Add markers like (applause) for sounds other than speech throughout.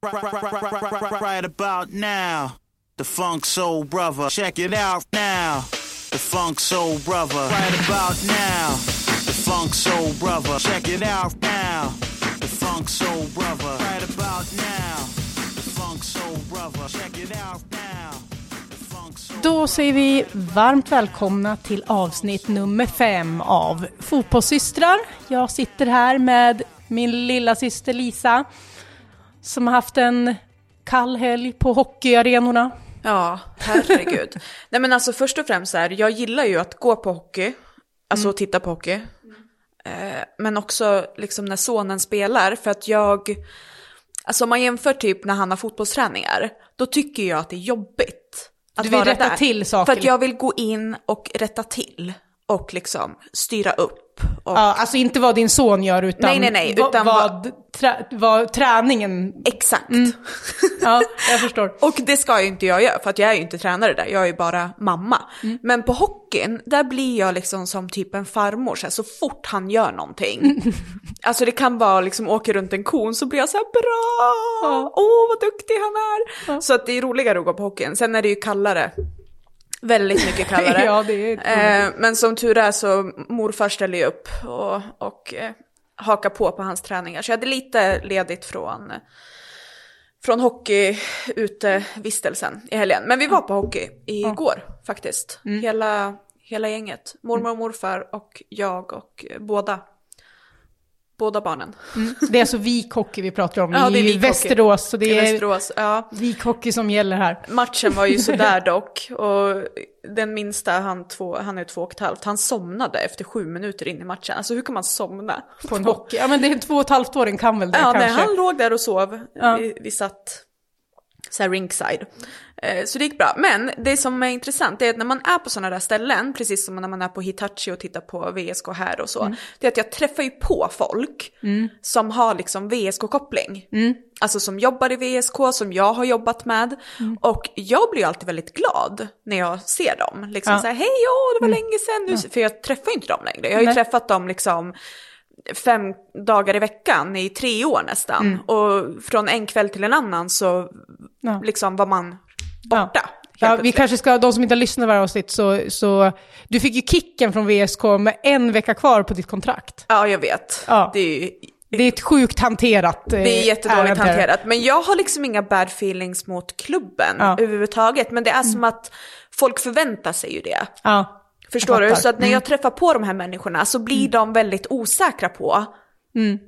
Right about now, the Funk Soul Brother. Check it out now, the Funk Soul Brother. Right about now, the Funk Soul Brother. Check it out now, the Funk Soul Brother. Right about now, the Funk Soul Brother. Check it out now. Då säger vi varmt välkomna till avsnitt nummer fem av Fotbollssystrar. Jag sitter här med min lilla syster Lisa som har haft en kall helg på hockeyarenorna. Ja, herregud. Nej men alltså först och främst så här, jag gillar ju att gå på hockey, alltså titta på hockey. Eh, men också liksom när sonen spelar, för att jag, alltså om man jämför typ när han har fotbollsträningar, då tycker jag att det är jobbigt. Att Du vill vara rätta där. till saker. För att jag vill gå in och rätta till och liksom styra upp. Och, Ja, alltså inte vad din son gör utan, Nej, nej, nej, vad, utan vad, trä, vad träningen... Exakt. (laughs) Ja, jag förstår. Och det ska ju inte jag göra, för att jag är ju inte tränare där, jag är ju bara mamma. Mm. Men på hockeyn, där blir jag liksom som typ en farmor, så, här, så fort han gör någonting. (laughs) alltså det kan vara liksom åka runt en kon så blir jag så här bra, åh vad duktig han är. Så att det är roligare att gå på hockeyn. Sen är det ju kallare. Väldigt mycket kallare. (laughs) Ja, det är eh, men som tur är så morfar ställer ju upp och, och eh, hakar på på hans träningar. Så jag hade lite ledigt från från hockeyutevistelsen i helgen. Men vi var på hockey igår faktiskt. Mm. Hela, hela gänget. Mormor och morfar och jag och båda. Båda barnen. Det är alltså vikhockey vi pratar om (laughs) Ja, det är i. Västerås. Så det I är Västerås. Ja. vikhockey som gäller här. Matchen var ju (laughs) sådär dock. Och den minsta, han, två, han är två och ett halvt, han somnade efter sju minuter in i matchen. Alltså hur kan man somna? På en hockey. Ja men det är två och ett halvt år, den kan väl det Ja, kanske. nej, han låg där och sov. Ja. Vi, vi satt så här ringside. Eh, Så det gick bra. Men det som är intressant är att när man är på sådana där ställen, precis som när man är på Hitachi och tittar på VSK här och så, Mm. det är att jag träffar ju på folk som har liksom VSK-koppling. Mm. Alltså som jobbar i VSK, som jag har jobbat med. Mm. Och jag blir ju alltid väldigt glad när jag ser dem. Liksom Ja. Mm. så här, hej, åh, det var länge sedan nu. För jag träffar ju inte dem längre. Jag har ju Nej. träffat dem liksom fem dagar i veckan i tre år nästan. Mm. Och från en kväll till en annan så Ja. liksom var man borta. Ja. Ja, vi kanske ska, de som inte har lyssnat varje avsnitt, så, så du fick ju kicken från VSK med en vecka kvar på ditt kontrakt. Ja, jag vet. Ja. Det är ju Det är ett sjukt hanterat det är eh, jättedåligt hanterat. Men jag har liksom inga bad feelings mot klubben Ja. överhuvudtaget. Men det är som att folk förväntar sig ju det. Ja. Förstår du? Så att när Mm. jag träffar på de här människorna så blir de väldigt osäkra på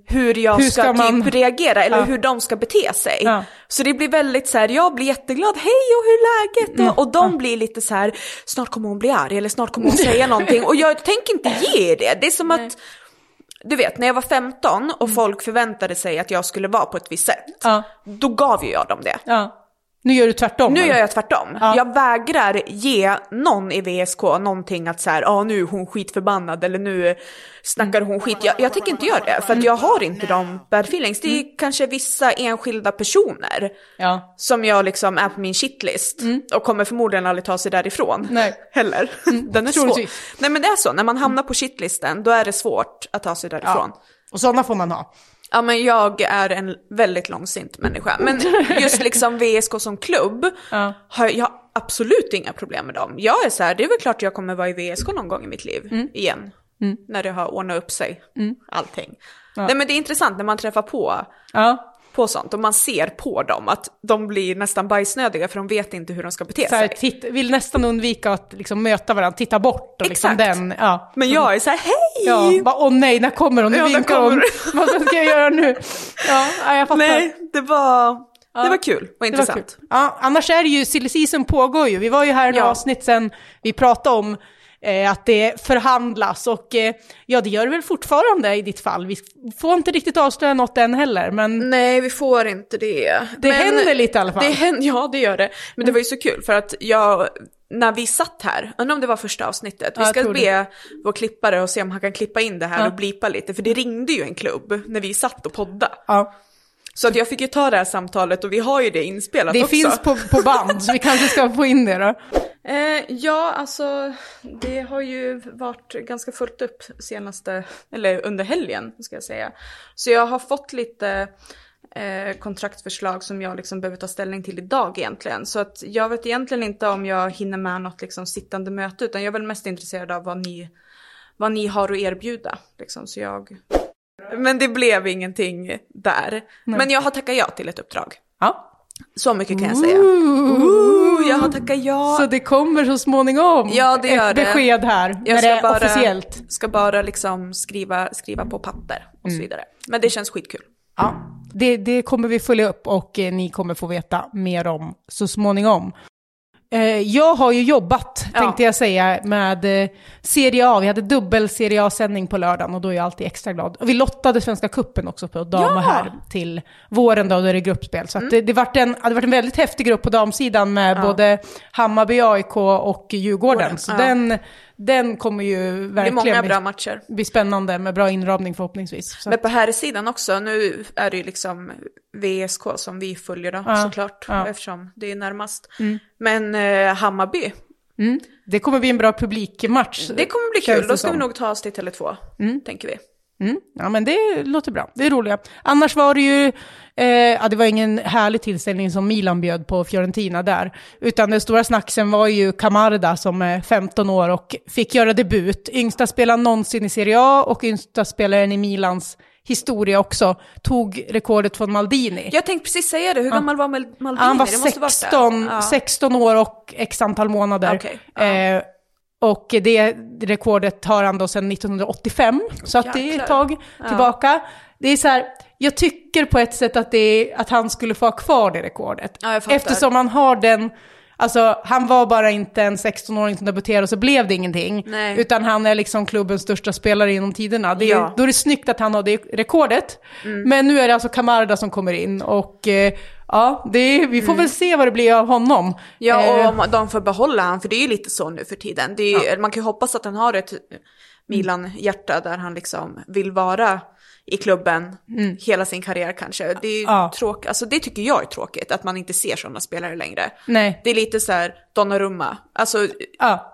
hur jag Mm. Hur ska, ska man- typ reagera eller Ja. hur de ska bete sig. Ja. Så det blir väldigt så här, jag blir jätteglad, hej och hur är läget? Och, och de blir lite så här, snart kommer hon bli arg eller snart kommer hon säga någonting. Och jag tänker inte ge er det. Det är som att, du vet, när jag var 15 och folk förväntade sig att jag skulle vara på ett visst sätt, Ja. då gav ju jag dem det. ja. Nu gör du tvärtom. Nu eller? gör jag tvärtom. Ja. Jag vägrar ge någon i VSK någonting att så här, ja nu är hon skitförbannad eller nu snackar hon skit. Jag, jag tänker inte göra det för att jag har inte de bad feelings. Det är kanske vissa enskilda personer Ja. som jag liksom är på min shitlist och kommer förmodligen aldrig ta sig därifrån. Nej. Heller. (laughs) Den är svår. troligtvis. Nej men det är så, när man hamnar på shitlisten då är det svårt att ta sig därifrån. ja. Och sådana får man ha. Ja men jag är en väldigt långsint människa. Men just (laughs) liksom VSK som klubb, Ja. har jag absolut inga problem med dem. Jag är så här, det är väl klart jag kommer vara i VSK någon gång i mitt liv Mm. igen. När det har ordnat upp sig, allting. Nej men det är intressant när man träffar på, Ja. På sånt och man ser på dem att de blir nästan bajsnödiga för de vet inte hur de ska bete här, sig. titt, vill nästan undvika att liksom möta varandra, titta bort och liksom Exakt. den. Ja. Men jag är så här, hej! Ja, bara, åh nej, när kommer hon? Nu Ja, vinkar hon. (laughs) Vad ska jag göra nu? Ja, ja, jag fattar. Nej, det var, det var kul och intressant. kul. Ja, annars är det ju, silly pågår ju. Vi var ju här i Ja. avsnitt sen vi pratade om eh, att det förhandlas och eh, ja, det gör det väl fortfarande i ditt fall. Vi får inte riktigt avslöja något än heller, men Nej, vi får inte det. det händer lite i alla fall. Det händer, (laughs) ja, det gör det. Men det var ju så kul för att jag, när vi satt här, undrar om det var första avsnittet, vi ska tror det. be vår klippare och se om han kan klippa in det här Ja. och blipa lite, för det ringde ju en klubb när vi satt och podda. ja. Så att jag fick ju ta det här samtalet och vi har ju det inspelat Det också. finns på, på band, så vi kanske ska få in det då. Eh, ja, alltså det har ju varit ganska fullt upp senaste, eller under helgen ska jag säga. Så jag har fått lite eh, kontraktförslag som jag liksom behöver ta ställning till idag egentligen. Så att jag vet egentligen inte om jag hinner med något liksom sittande möte utan jag är väl mest intresserad av vad ni, vad ni har att erbjuda. Liksom, så jag... Men det blev ingenting där. Men jag har tackat ja till ett uppdrag. Ja. Så mycket kan jag säga. Ooh, jag har tackat ja. Så det kommer så småningom Ja, det gör ett det. besked här, Jag när det är ska bara, officiellt. ska bara liksom skriva, skriva på papper och Mm. så vidare. Men det känns skitkul. Ja, det, det kommer vi följa upp och eh, ni kommer få veta mer om så småningom. Eh, jag har ju jobbat, Ja. tänkte jag säga, med eh, Serie A. Vi hade dubbel Serie A-sändning på lördagen och då är jag alltid extra glad. Och vi lottade Svenska Cupen också på dam och Ja. herr till våren då, då är det gruppspel. Så att det, det vart en, hade varit en väldigt häftig grupp på damsidan med både Hammarby, AIK och Djurgården. Så ja. den, den kommer ju Det är verkligen många bli, bra matcher. bli spännande med bra inramning förhoppningsvis. Så Men på här sidan också, nu är det ju liksom VSK som vi följer då Ja, såklart, ja. eftersom det är närmast. Men eh, Hammarby, Mm. Det kommer bli en bra publikmatch. det kommer bli kul. Då ska som. vi nog ta oss till Tele2, tänker vi. Mm. Ja, men det låter bra. Det är roliga. Annars var det ju, eh, ja, det var ingen härlig tillställning som Milan bjöd på Fiorentina där. Utan den stora snacksen var ju Camarda som är 15 år och fick göra debut. Yngsta spelaren någonsin i Serie A och yngsta spelaren i Milans historia också. Tog rekordet från Maldini. Jag tänkte precis säga det, hur gammal var Mal- Maldini? Han var Det måste varit det. 16, Ja. 16 år och x antal månader. Okej, ja. Eh, och det rekordet har han då sedan 1985, så att det är ett tag tillbaka. Det är så här, jag tycker på ett sätt att, det är, att han skulle få ha kvar det rekordet. Ja. Eftersom han har den, alltså han var bara inte en 16-åring som debuterade och så blev det ingenting. Nej. Utan han är liksom klubbens största spelare genom tiderna. Det är, Ja. Mm. Då är det snyggt att han har det rekordet. Men nu är det alltså Camarda som kommer in och eh, ja, det vi får väl se vad det blir av honom. Mm. Ja, Eh, och om de får behålla han, för det är ju lite så nu för tiden. Ju- Man kan ju hoppas att han har ett Milan-hjärta där han liksom vill vara i klubben hela sin karriär kanske. Det, är Mm. Ja. tråk, alltså, det tycker jag är tråkigt, att man inte ser sådana spelare längre. Nej, Det är lite så här Donnarumma. Alltså, ja.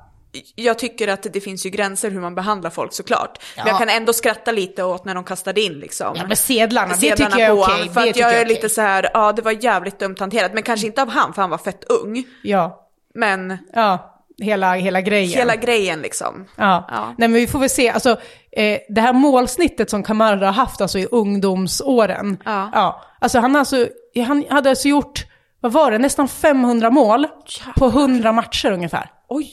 jag tycker att det finns ju gränser hur man behandlar folk såklart. Men Ja. jag kan ändå skratta lite åt när de kastade in liksom. Ja men sedlarna, det sedlarna tycker jag är okej. han, För det att jag är okej. lite så här, ja det var jävligt dumt hanterat. Men kanske inte av han, för han var fett ung. Ja, Men ja. Hela, hela grejen. hela grejen liksom. Ja. Ja. nej men vi får väl se. Alltså, eh, det här målsnittet som Kamara har haft alltså, i ungdomsåren. Ja. Ja. Alltså, han, alltså, han hade alltså gjort, vad var det, nästan 500 mål på 100 matcher ungefär. Oj!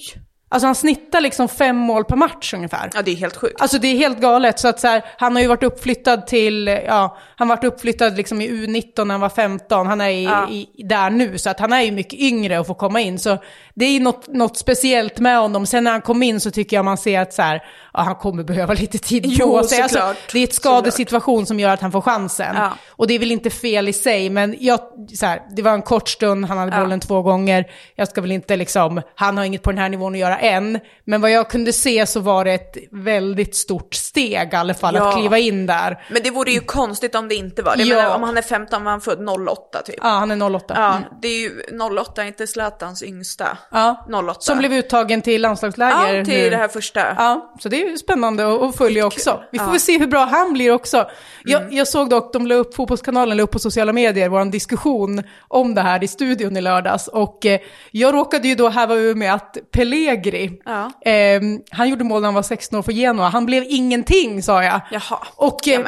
Alltså han snittar liksom fem mål per match ungefär. Ja det är helt sjukt. Alltså det är helt galet. Så att så här, han har ju varit uppflyttad till, ja, han varit uppflyttad liksom i U19 när han var 15. Han är i, Ja. i, där nu, så att han är ju mycket yngre och får komma in. Så det är något, något speciellt med honom. Sen när han kom in så tycker jag man ser att så här, ja, han kommer behöva lite tid Jo, på sig. Alltså, såklart. det är ett skadesituation som gör att han får chansen. Ja. Och det är väl inte fel i sig, men jag, så här, det var en kort stund, han hade Ja. bollen två gånger. Jag ska väl inte liksom, han har inget på den här nivån att göra än. Men vad jag kunde se så var det ett väldigt stort steg i alla fall Ja. att kliva in där. Men det vore ju konstigt om det inte var det. Ja. Menar, om han är 15 var han född 08 typ. Ja, han är 08. Ja, Mm. det är ju 08, inte Zlatans yngsta. Ja. 08. Som blev uttagen till landslagsläger Ja, till nu. det här första. Ja, så det är ju spännande att, följa också. Vi får Ja. väl se hur bra han blir också. Jag, Mm. jag såg dock, de la upp, fotbollskanalen la upp på sociala medier, vår diskussion om det här i studion i lördags. Och eh, jag råkade ju då häva ur med att Pellegri, Ja. eh, han gjorde mål när han var 16 år för Genoa, han blev ingenting sa jag. Jaha, Och eh.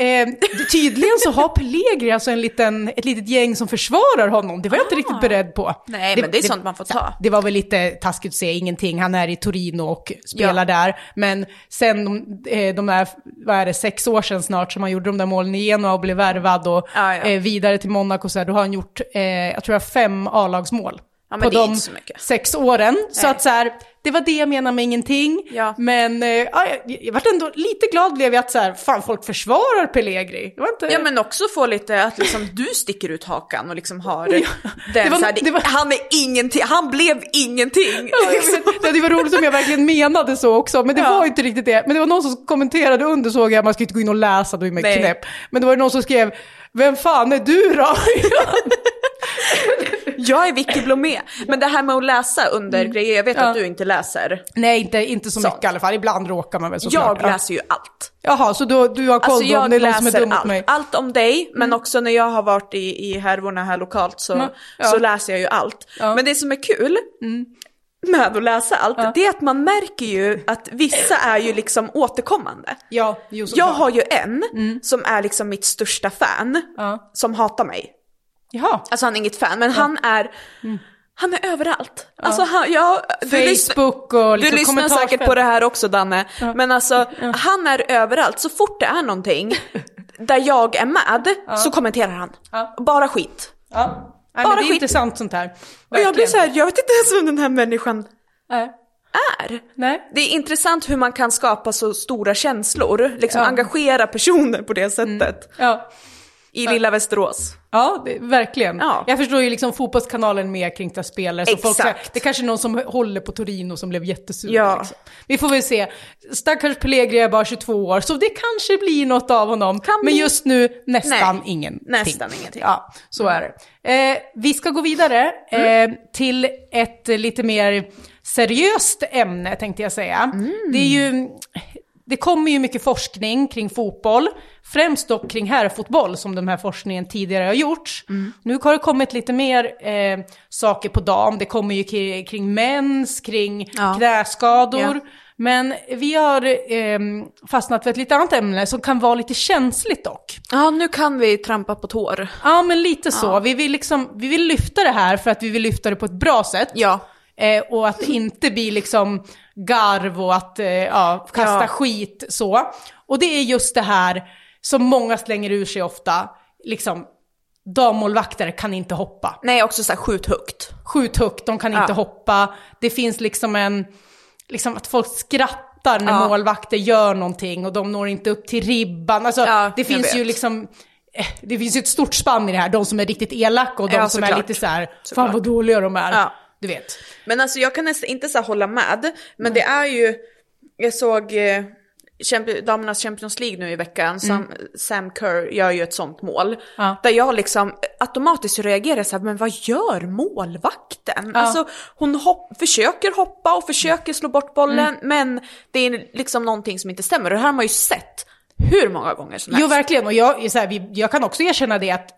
Eh, tydligen så har Pellegri alltså en liten, ett litet gäng som försvarar honom. Det var jag inte riktigt beredd på. Ah. Nej, men det är sånt man får ta. Det var väl lite taskigt att säga ingenting. Han är i Torino och spelar Ja. där. Men sen de, eh, de där, vad är det, sex år sedan snart som han gjorde de där målen i Genoa och blev värvad och Ja, ja. Eh, vidare till Monaco så här, då har han gjort, eh, jag tror jag fem A-lagsmål. Ja, på det är de inte så mycket. sex åren. Så Nej. att så här, det var det jag menade med ingenting. Ja. Men eh, ja, jag, jag vart ändå lite glad blev jag att så här, fan folk försvarar Pellegri. Det var inte... Ja men också få lite att liksom du sticker ut hakan och liksom har det den var- så här, det, det var- han är ingenting, han blev ingenting. Ja, vet. Det varit roligt om jag verkligen menade så också, men det Ja. var inte riktigt det. Men det var någon som kommenterade under, såg jag, man ska inte gå in och läsa, då är man knäpp. Men det var någon som skrev, vem fan är du då? (laughs) Jag är Vicky Blomé. Men det här med att läsa under grejer, jag vet Mm. Ja. att du inte läser. Nej, inte, inte så Sånt. mycket i alla fall. Ibland råkar man väl såklart. Jag Ja. läser ju allt. Jaha, så då, du har koll Alltså då om jag det är någon som är dum allt. mig? Mm. Allt om dig, men också när jag har varit i, i härvorna här lokalt så, Mm, ja. så läser jag ju allt. Ja. Mm. Men det som är kul med att läsa allt, det är att man märker ju att vissa är ju liksom återkommande. Ja, Jag har ju en som är liksom mitt största fan, Mm. Ja. som hatar mig. Jaha. Alltså han är inget fan, men han är, han är överallt. Alltså han, jag, du Facebook och liksom du lyssnar säkert på det här också Danne, men alltså han är överallt. Så fort det är någonting (laughs) där jag är med så kommenterar han. Ja. Bara skit. Ja. Nej, Bara det är skit. intressant sånt här. Och jag blir Verkligen. så här, jag vet inte ens vem den här människan Nej. är. Nej. Det är intressant hur man kan skapa så stora känslor, liksom Ja. Mm. engagera personer på det sättet. Ja. I lilla Västerås. Ja, det, verkligen. Ja. Jag förstår ju liksom fotbollskanalen mer kring spelare. Så folk, Exakt. säger, det kanske är någon som håller på Torino som blev jättesur. Ja. Liksom. Vi får väl se. Stackars Pellegri är bara 22 år, så det kanske blir något av honom. Kan Men bli. just nu nästan Nej, ingenting. nästan ingenting. Ja, så är det. Eh, vi ska gå vidare Mm. eh, till ett lite mer seriöst ämne tänkte jag säga. Mm. Det är ju... Det kommer ju mycket forskning kring fotboll, främst dock kring herrfotboll som den här forskningen tidigare har gjorts. Mm. Nu har det kommit lite mer eh, saker på dam, det kommer ju kring, kring mens, kring Ja. knäskador. Ja. Men vi har eh, fastnat för ett lite annat ämne som kan vara lite känsligt dock. Ja, nu kan vi trampa på tår. Ja, men lite så. Vi, vill liksom, vi vill lyfta det här för att vi vill lyfta det på ett bra sätt. Ja. Eh, och att det inte blir liksom garv och att eh, ja, kasta Ja. skit så. Och det är just det här som många slänger ur sig ofta. Liksom, dammålvakter kan inte hoppa. Nej, också så här skjut högt. Skjut högt, de kan Ja. inte hoppa. Det finns liksom en, liksom att folk skrattar när Ja. målvakter gör någonting och de når inte upp till ribban. Alltså, Ja, det finns ju liksom, eh, det finns ju ett stort spann i det här. De som är riktigt elaka och de som är lite så här, fan vad dåliga de är. Ja. Du vet. Men alltså jag kan nästan inte så hålla med, men det är ju, jag såg eh, damernas Champions League nu i veckan, Sam, Sam Kerr gör ju ett sånt mål. Mm. Ja. Där jag liksom automatiskt reagerar så här, men vad gör målvakten? Alltså hon hopp, försöker hoppa och försöker slå bort bollen, Mm. men det är liksom någonting som inte stämmer. Och det här har man ju sett hur många gånger som helst. Jo, verkligen. Och jag, så här, vi, jag kan också erkänna det att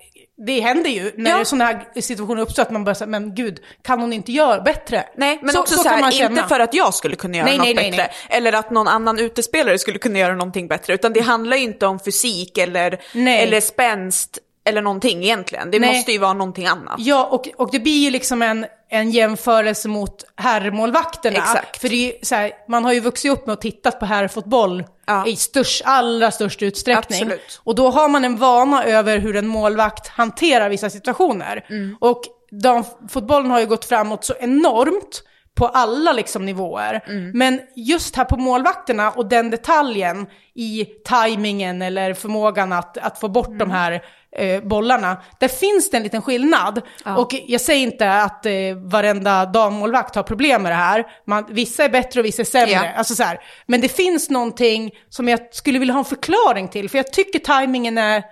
det händer ju när Ja. sådana här situationer uppstår att man bara säger, men gud, kan hon inte göra bättre? Nej, men så, också så så, här, inte för att jag skulle kunna göra Nej, något nej, nej, bättre. Eller att någon annan utespelare skulle kunna göra någonting bättre. Utan det handlar ju inte om fysik eller, eller spänst eller någonting egentligen. Det Nej. måste ju vara någonting annat. Ja, och, och det blir ju liksom en, en jämförelse mot herrmålvakterna. Exakt. För det är så här, man har ju vuxit upp med att titta på herrfotboll Ja. i störst, allra störst utsträckning. Absolut. Och då har man en vana över hur en målvakt hanterar vissa situationer. Mm. Och damfotbollen har ju gått framåt så enormt på alla liksom nivåer. Mm. Men just här på målvakterna och den detaljen i tajmingen eller förmågan att, att få bort Mm. de här eh, bollarna, där finns det en liten skillnad. Och jag säger inte att eh, varenda dammålvakt har problem med det här. Man, vissa är bättre och vissa är sämre. Ja. Alltså så här. Men det finns någonting som jag skulle vilja ha en förklaring till, för jag tycker tajmingen är,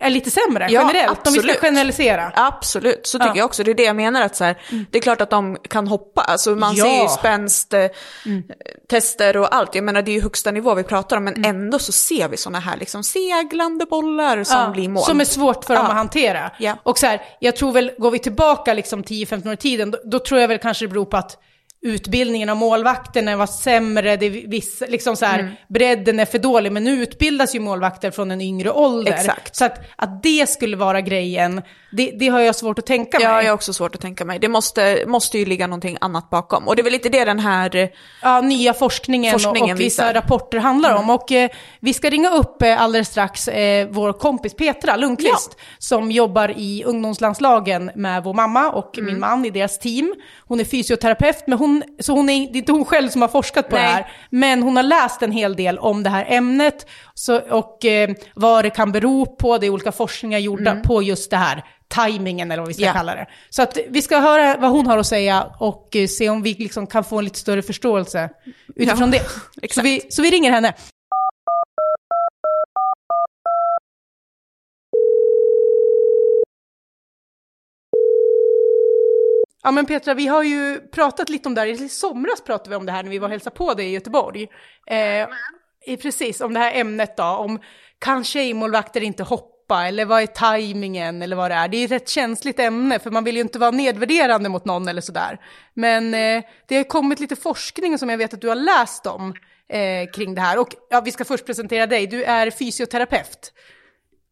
är lite sämre Ja, generellt, om vi ska absolut. generalisera. Absolut, så tycker Ja. Mm. jag också. Det är det jag menar att så här, det är klart att de kan hoppa. Alltså man Ja. ser ju spänst, eh, Mm. tester och allt. Jag menar det är ju högsta nivå vi pratar om, men Mm. ändå så ser vi sådana här liksom seglande bollar som Ja, blir mål. Som är svårt för dem att hantera. Och så här, jag tror väl, går vi tillbaka liksom 10-15 år i tiden, då, då tror jag väl kanske det beror på att utbildningen av målvakterna var sämre, det vissa, liksom så här, Mm. bredden är för dålig, men nu utbildas ju målvakter från en yngre ålder. Exakt. Så att, att det skulle vara grejen, det, det har jag svårt att tänka Ja, mig. jag har också svårt att tänka mig. Det måste, måste ju ligga någonting annat bakom. Och det är väl lite det den här... ja, nya forskningen, Forskningen och, och vissa. Mm. rapporter handlar om. Och eh, vi ska ringa upp eh, alldeles strax eh, vår kompis Petra Lundqvist som jobbar i ungdomslandslagen med vår mamma och Mm. min man i deras team. Hon är fysioterapeut, men hon, så hon är, det är inte hon själv som har forskat på Nej. det här. Men hon har läst en hel del om det här ämnet så, och eh, vad det kan bero på. Det är olika forskningar gjorda på just det här tajmingen eller vad vi ska Mm. Ja. kalla det. Så att vi ska höra vad hon har att säga och eh, se om vi liksom kan få en lite större förståelse utifrån Ja, det. (laughs) Så vi, så vi ringer henne. Ja men Petra, vi har ju pratat lite om det här, i somras pratade vi om det här när vi var och hälsade på dig i Göteborg. Eh, precis, om det här ämnet då, om kan tjejmålvakter inte hoppa, eller vad är tajmingen, eller vad det är. Det är ett rätt känsligt ämne, för man vill ju inte vara nedvärderande mot någon eller sådär. Men eh, det har kommit lite forskning som jag vet att du har läst om eh, kring det här. Och ja, vi ska först presentera dig, du är fysioterapeut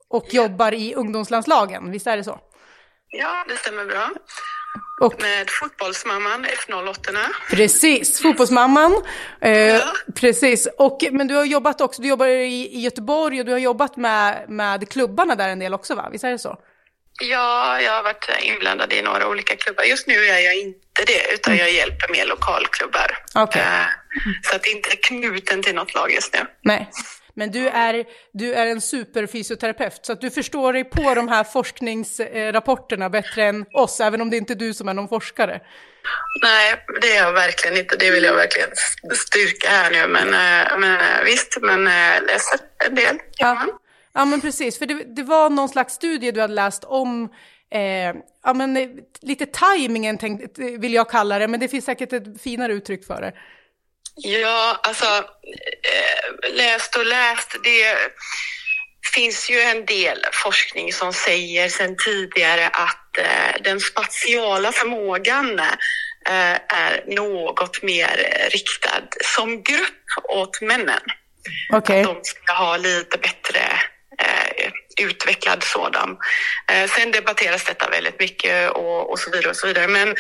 och jobbar i ungdomslandslagen, visst är det så? Ja, det stämmer bra. Och, Med fotbollsmamman F08. precis, fotbollsmamman. Eh, Ja. Precis, och, men du har jobbat också, du jobbar i, i Göteborg och du har jobbat med, med klubbarna där en del också va? Visst är det så? Ja, jag har varit inblandad i några olika klubbar. Just nu är jag inte det, utan jag hjälper mer lokalklubbar. Okej. Eh, Så att inte knuten till något lag just nu. Nej. Men du är, du är en superfysioterapeut, så att du förstår dig på de här forskningsrapporterna bättre än oss, även om det inte är du som är någon forskare. Nej, det är jag verkligen inte. Det vill jag verkligen styrka här nu. Men, eh, men eh, visst, men eh, läser en del. Ja, ja men precis, för det, det var någon slags studie du hade läst om Eh, ja, men, lite tajmingen tänkt, vill jag kalla det, men det finns säkert ett finare uttryck för det. Ja, alltså eh, läst och läst. Det finns ju en del forskning som säger sedan tidigare att eh, den spatiala förmågan eh, är något mer riktad som grupp åt männen. Okej. Att de ska ha lite bättre eh, utvecklad sådan. Eh, sen debatteras detta väldigt mycket och, och så vidare och så vidare. Men,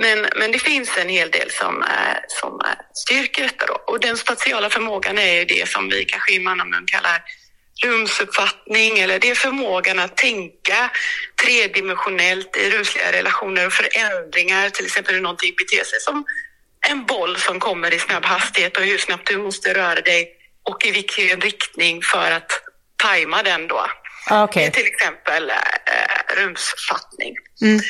men, men det finns en hel del som, eh, som eh, styrker detta då. Och den spatiala förmågan är ju det som vi kanske i mannamun kallar rumsuppfattning eller det är förmågan att tänka tredimensionellt i rumsliga relationer och förändringar, till exempel hur någonting beter sig som en boll som kommer i snabb hastighet och hur snabbt du måste röra dig och i vilken riktning för att tajma den då. Ah, är till exempel eh, rumsfattning. Mm.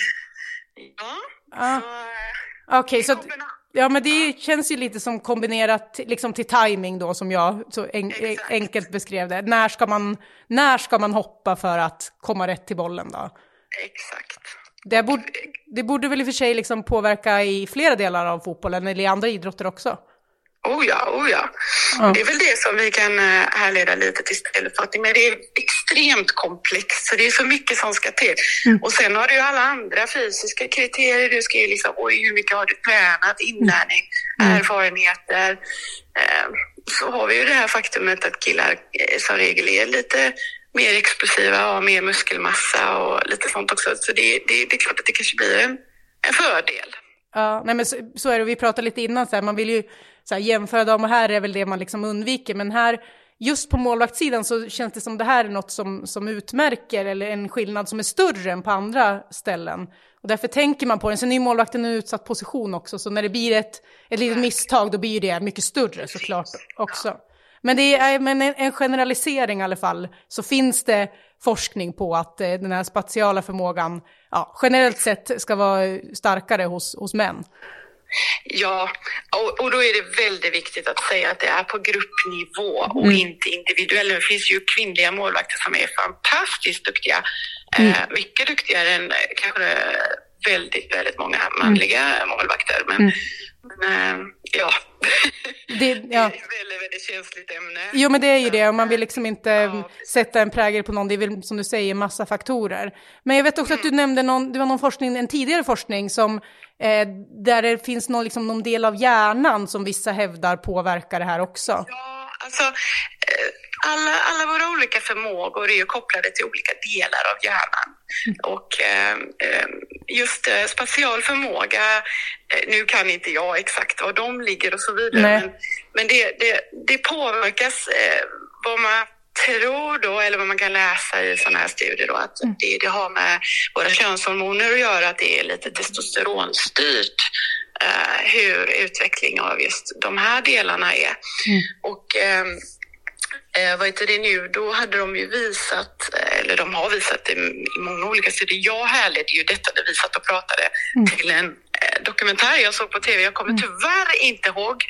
Ja, Ah. så, eh, Okej, så att, kombina- ja men det känns ju lite som kombinerat liksom till timing då som jag så en, Exakt. enkelt beskrev det. När ska, man, när ska man hoppa för att komma rätt till bollen då? Exakt. Det borde, det borde väl i och för sig liksom påverka i flera delar av fotbollen eller i andra idrotter också? Oh ja, oh ja. Ja. Det är väl det som vi kan eh, härleda lite till ställföttning. Men det är extremt komplext, så det är så mycket som ska till. Och sen har du ju alla andra fysiska kriterier. Du ska ju liksom, oj, hur mycket har du tränat? Inlärning, erfarenheter. Eh, så har vi ju det här faktumet att killar eh, som regel är lite mer explosiva, har mer muskelmassa och lite sånt också. Så det, det, det är klart att det kanske blir en, en fördel. Ja, nej men så, så är det. Vi pratade lite innan, så här, man vill ju så här, jämföra dem och här är väl det man liksom undviker. Men här, just på målvaktssidan så känns det som det här är något som, som utmärker eller en skillnad som är större än på andra ställen. Och därför tänker man på den. Sen är ju målvakten en utsatt position också, så när det blir ett, ett litet misstag då blir det mycket större såklart också. Men det är men en, en generalisering i alla fall, så finns det forskning på att eh, den här spatiala förmågan ja, generellt sett ska vara starkare hos, hos män. Ja, och, och då är det väldigt viktigt att säga att det är på gruppnivå och inte individuellt. Det finns ju kvinnliga målvakter som är fantastiskt duktiga. Eh, mycket duktigare än eh, kanske väldigt, väldigt många manliga målvakter. Men, men eh, ja, Det, det ja. är ett väldigt, väldigt känsligt ämne. Jo men det är ju det, och man vill liksom inte Ja, sätta en prägel på någon, det är väl som du säger massa faktorer. Men jag vet också att du nämnde någon, det var någon forskning, en tidigare forskning som, eh, där det finns någon, liksom, någon del av hjärnan som vissa hävdar påverkar det här också. Ja, alltså alla, alla våra olika förmågor är ju kopplade till olika delar av hjärnan. Och eh, eh, just eh, spatial förmåga, eh, nu kan inte jag exakt var de ligger och så vidare, Nej. men, men det, det, det påverkas eh, vad man tror då, eller vad man kan läsa i sådana här studier då, att det, det har med våra könshormoner att göra, att det är lite testosteronstyrt eh, hur utveckling av just de här delarna är. Och ehm, eh, vad heter det nu, då hade de ju visat, eh, eller de har visat i, i många olika studier. Jag härledde ju detta när vi satt och pratade till en eh, dokumentär jag såg på tv. Jag kommer tyvärr inte ihåg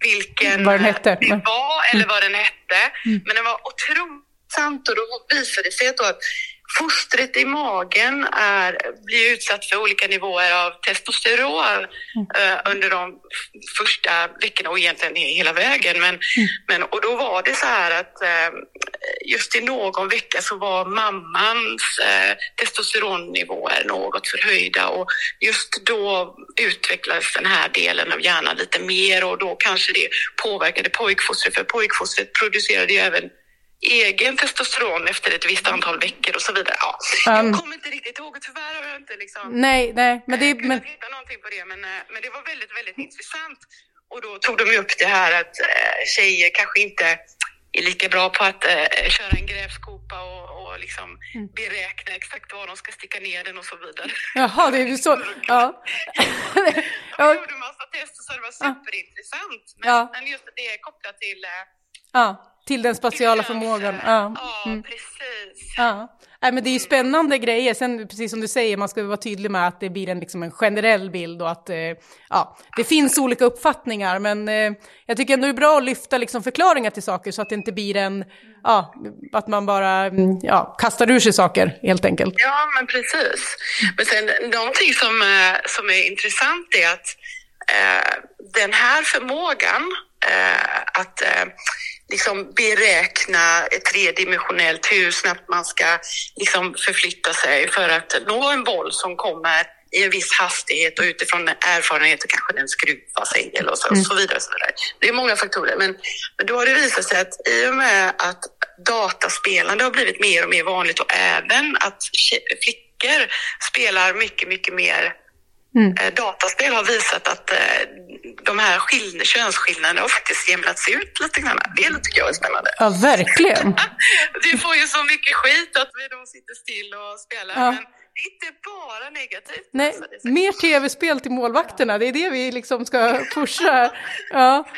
vilken Vad den hette. eh, det var eller vad den hette. Men den var otroligt sant och då visade det sig att fostret i magen är, blir utsatt för olika nivåer av testosteron eh, under de första veckorna och egentligen hela vägen. Men, men, och då var det så här att eh, just i någon vecka så var mammans eh, testosteronnivåer något förhöjda och just då utvecklades den här delen av hjärnan lite mer och då kanske det påverkade pojkfostret för pojkfostret producerade ju även egen testosteron efter ett visst antal veckor och så vidare. Ja. Um. jag kommer inte riktigt ihåg tyvärr har jag inte liksom Nej, nej, men det kunnat Men, hitta någonting på det, men, eh, men det var väldigt, väldigt intressant. Och då tog de upp det här att eh, tjejer kanske inte är lika bra på att eh, köra en grävskopa och, och liksom Mm. beräkna exakt var de ska sticka ner den och så vidare. jaha, det är ju så... (laughs) Ja. Jag ja, gjorde massa tester så det var superintressant. Men, Ja. men just det är kopplat till... Eh, ja, till den spatiala till förmågan. Ja. Mm. precis. Ja. Nej, men det är ju spännande grejer. Sen, precis som du säger, man ska vara tydlig med att det blir en, liksom en generell bild och att eh, ja, det finns olika uppfattningar. Men eh, jag tycker ändå det är bra att lyfta liksom, förklaringar till saker så att det inte blir en, ja, att man bara mm, ja, kastar ur sig saker helt enkelt. Ja, men precis. Men sen någonting som, eh, som är intressant är att eh, den här förmågan att liksom beräkna ett tredimensionellt hur snabbt man ska liksom förflytta sig för att nå en boll som kommer i en viss hastighet och utifrån erfarenhet och kanske den skruvar sig eller och så, och så vidare. Så vidare. Det är många faktorer, men, men då har det visat sig att i och med att dataspelande har blivit mer och mer vanligt och även att flickor spelar mycket, mycket mer eh, dataspel har visat att eh, de här skill- könsskillnaderna har faktiskt jämnats ut lite grann. Det tycker jag är spännande. Ja, verkligen. (laughs) Vi får ju så mycket skit att vi då sitter still och spelar, Ja. men inte bara negativt. Nej, alltså, mer tv-spel till målvakterna, det är det vi liksom ska pusha. (laughs) Ja.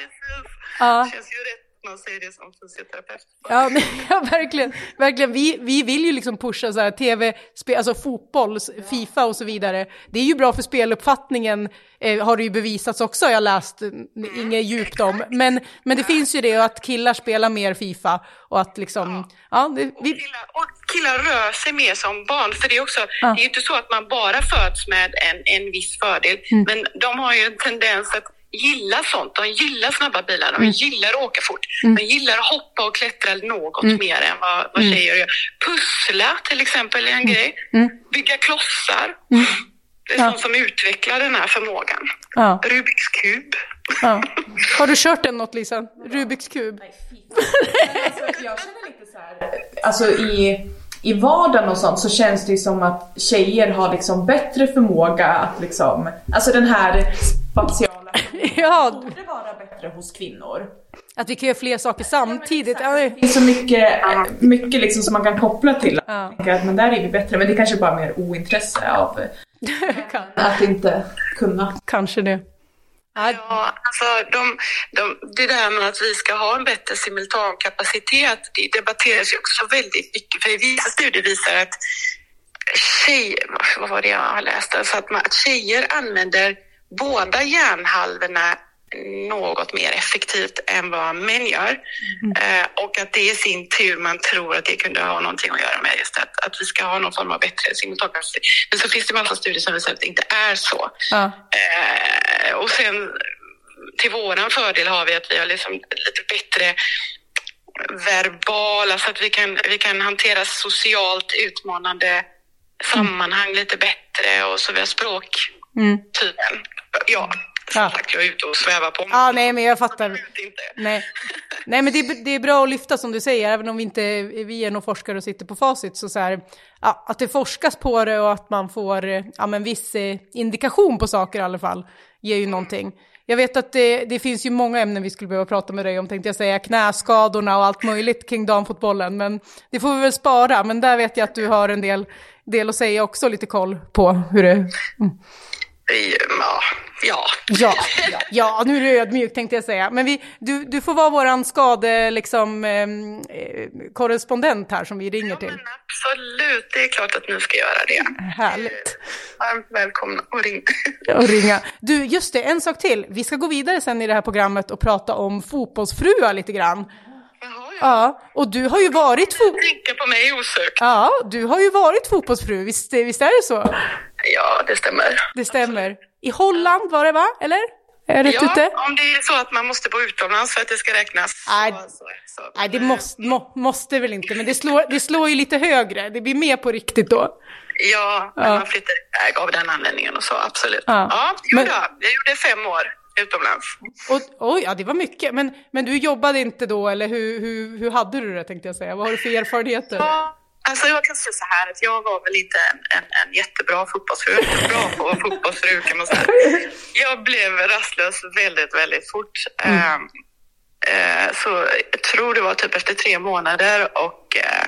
Ja. Det känns ju rätt man säger det som fysioterapeut. Ja, nej, (laughs) ja verkligen. verkligen. Vi, vi vill ju liksom pusha så här tv, spe, alltså fotboll, s- Fifa och så vidare. Det är ju bra för speluppfattningen, eh, har det ju bevisats också, jag har läst, eh, inget djupt om. Men, men det finns ju det att killar spelar mer Fifa och att liksom, ja, det, vi, Killar, och killar rör sig mer som barn, för det är också, Ja. det är ju inte så att man bara föds med en, en viss fördel, Mm. men de har ju en tendens att gilla sånt. De gillar snabba bilar, Mm. de gillar att åka fort, de gillar att hoppa och klättra något Mm. mer än vad, vad tjejer gör. Pussla till exempel är en Mm. grej. Bygga klossar. Det är Ja. sånt som utvecklar den här förmågan. ja, Rubiks kub. ja. Har du kört den något Lisa? Rubiks kub? Jag känner lite så här, alltså i, i vardagen och sånt så känns det ju som att tjejer har liksom bättre förmåga att liksom, alltså den här spatiala (laughs) Ja, borde vara bättre hos kvinnor. att vi kan göra fler saker samtidigt. Ja, det- Det är så mycket, mycket liksom som man kan koppla till. Ja. Att men där är vi bättre, men det är kanske bara mer ointresse av (laughs) att inte kunna. kanske det. Ja, Ja, alltså de, de, det där med att vi ska ha en bättre simultankapacitet, det debatteras ju också väldigt mycket. För vissa studier visar att tjejer, vad var det jag har läst, alltså att, man, att tjejer använder båda hjärnhalvorna något mer effektivt än vad män gör. Eh, och att det i sin tur man tror att det kunde ha någonting att göra med just att, att vi ska ha någon form av bättre simultankapacitet. Men så finns det massa studier som visar att det inte är så. ja. Eh, och sen till våran fördel har vi att vi har liksom lite bättre verbala så att vi kan, vi kan hantera socialt utmanande sammanhang lite bättre och så vi har språktypen. Som Ja. sagt jag är ute och svävar på. ja, nej men jag fattar. Inte. Nej, Nej men det är, det är bra att lyfta som du säger, även om vi inte vi är någon forskare och sitter på facit. Så, så här, ja, att det forskas på det och att man får ja, men viss eh, indikation på saker i alla fall, ger ju någonting. Jag vet att det, det finns ju många ämnen vi skulle behöva prata med dig om, tänkte jag säga, knäskadorna och allt möjligt kring damfotbollen. Men det får vi väl spara, men där vet jag att du har en del, del att säga också, lite koll på hur det... Ja, ja. Ja, ja, nu är du ödmjuk tänkte jag säga. Men vi, du, du får vara våran skade, liksom, ehm, eh, korrespondent här som vi ringer Ja, till. men absolut, det är klart att ni ska göra det. Härligt. Varmt välkomna och ring. Och ringa. Du, just det, en sak till. Vi ska gå vidare sen i det här programmet och prata om fotbollsfruar lite grann. Ja, och du har ju varit fo- på mig osökt. Ja, du har ju varit fotbollsfru, visst, visst är det så? Ja, det stämmer. Det stämmer. I Holland var det va, eller? Är rätt Ja, ute? om det är så att man måste bo utomlands för att det ska räknas. Nej. Så, så, så. Nej, det måste, må, måste väl inte, men det slår, det slår ju lite högre. Det blir mer på riktigt då. Ja, Ja. man flyttar iväg av den anledningen och så, absolut. Ja. Ja, Men- då, jag gjorde fem år utomlands. Och, oj, ja det var mycket. Men, men du jobbade inte då, eller hur, hur, hur hade du det tänkte jag säga? Vad har du för erfarenheter? Ja, Alltså jag kan säga så här att jag var väl inte en, en, en jättebra fotbollsfru. Bra på fotbollsfru kan man säga. Jag blev rastlös väldigt, väldigt fort. Ehm, eh, så jag tror det var typ efter tre månader och eh,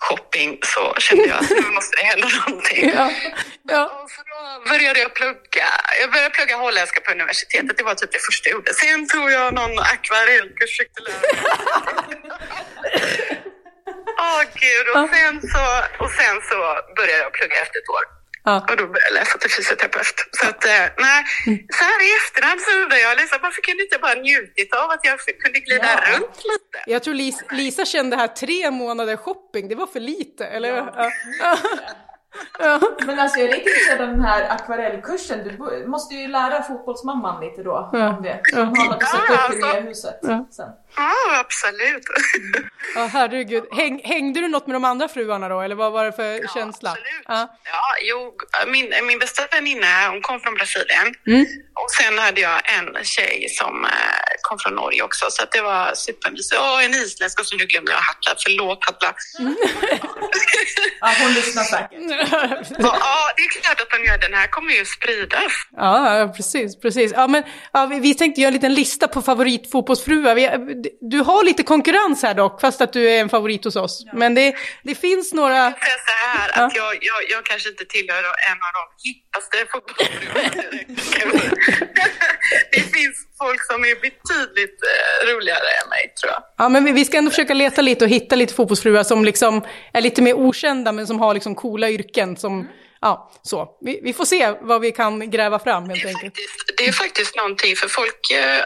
shopping så kände jag att nu måste det hända någonting. (laughs) Ja, ja. Och så då började jag plugga. Jag började plugga holländska på universitetet. Det var typ det första jag gjorde. Sen tog jag någon akvarellkurs. försökte lära mig. (laughs) Åh gud. Och sen, så, och sen så började jag plugga efter ett år. Ja. Och då började jag läsa till fysioterapeut. Så att, eh, nej, så här i efterhand så undrar jag liksom, varför kunde inte bara njutit av att jag kunde glida runt lite? Jag tror Lisa, Lisa kände här tre månader shopping, det var för lite, eller? Ja. (laughs) Ja. Ja. Men alltså jag är lite intresserad av den här akvarellkursen. Du måste ju lära fotbollsmamman lite då Ja. om det. Ja. Hon har att sätta Ja, upp i alltså. nya huset Ja. sen. Ja, absolut. Ja, herregud. Häng, hängde du något med de andra fruarna då, eller vad var det för känsla? Absolut. Ja. Ja, jo, min, min bästa väninna, hon kom från Brasilien. Mm. Och sen hade jag en tjej som eh, kom från Norge också. Så att det var supermysigt. Åh, en isländsk och så nu glömde jag Hatla. Förlåt Hatla. (laughs) Ja, hon lyssnar säkert. (laughs) ja, det är klart att de gör. Den här kommer ju spridas. Ja, ja, precis, precis. Ja, men, ja, vi, tänkte göra en liten lista på favoritfotbollsfruar. Vi, du har lite konkurrens här dock, fast att du är en favorit hos oss. Men det, det finns några... Jag säger så här, Ja. att jag, jag, jag kanske inte tillhör en av de hippaste fotbollsfruarna. (laughs) Det finns folk som är betydligt eh, roligare än mig, tror jag. Ja, men vi, ska ändå försöka leta lite och hitta lite fotbollsfruar som liksom är lite mer okända, men som har liksom coola yrken. Som, ja, så. Vi, vi får se vad vi kan gräva fram helt Det är, enkelt. faktiskt, det är faktiskt någonting för folk. eh,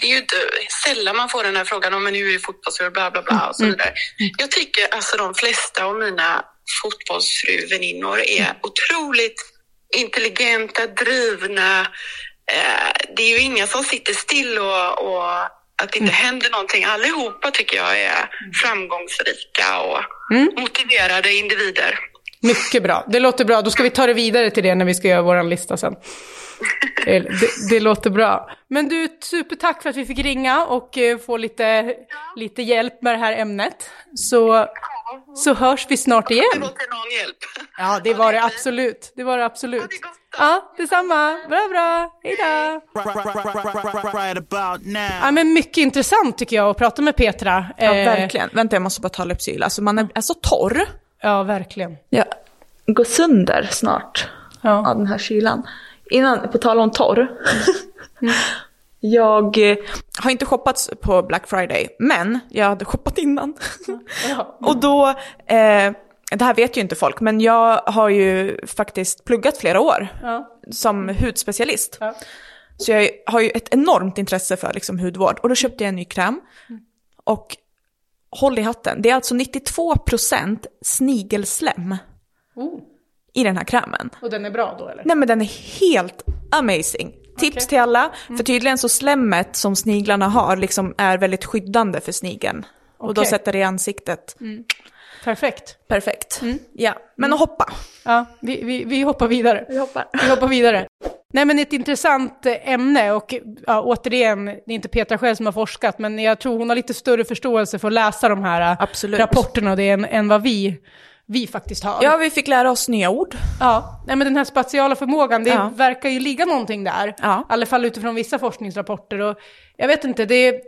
Det är ju inte sällan man får den här frågan om men nu är det fotbollsfru, bla bla bla och så vidare. Jag tycker alltså de flesta av mina fotbollsfruväninnor är otroligt intelligenta, drivna. Eh, Det är ju inga som sitter still och, och att det inte händer någonting. Allihopa tycker jag är framgångsrika och motiverade individer. Mycket bra. Det låter bra. Då ska vi ta det vidare till det när vi ska göra vår lista sen. Det, det, det låter bra. Men du, supertack för att vi fick ringa och eh, få lite, lite hjälp med det här ämnet. Så, så hörs vi snart Det igen. var till någon hjälp. Ja, det var det absolut. Det var det absolut. Ja, detsamma. Bra, bra. Hej då. Ja, men mycket intressant tycker jag att prata med Petra. Ja, Eh, verkligen. Vänta, jag måste bara ta Lypsyl. Alltså man är, är så torr. Ja, verkligen. Jag går sönder snart Ja. av den här kylan. Innan, på tal om torr. (laughs) jag eh, har inte shoppat på Black Friday, men jag hade shoppat innan. Ja. (laughs) Och då, eh, det här vet ju inte folk, men jag har ju faktiskt pluggat flera år Ja. som hudspecialist. Ja. Så jag har ju ett enormt intresse för liksom, hudvård. Och då köpte jag en ny kräm. Och håll i hatten, det är alltså 92% snigelslem Oh. i den här krämen. Och den är bra då eller? Nej men den är helt amazing. Tips Okej. till alla, för tydligen så slemmet som sniglarna har liksom är väldigt skyddande för snigeln. Och då sätter det i ansiktet. Perfekt. Perfekt. Ja, men att hoppa. Ja, vi, vi, vi hoppar vidare. Vi hoppar. Vi hoppar vidare. Nej men ett intressant eh, ämne och ja, återigen, det är inte Petra själv som har forskat, men jag tror hon har lite större förståelse för att läsa de här eh, Absolut. rapporterna och det än, än vad vi, vi faktiskt har. Ja, vi fick lära oss nya ord. Ja, nej men den här spatiala förmågan, det Ja. verkar ju ligga någonting där. Ja. I alla fall utifrån vissa forskningsrapporter. Och jag vet inte, det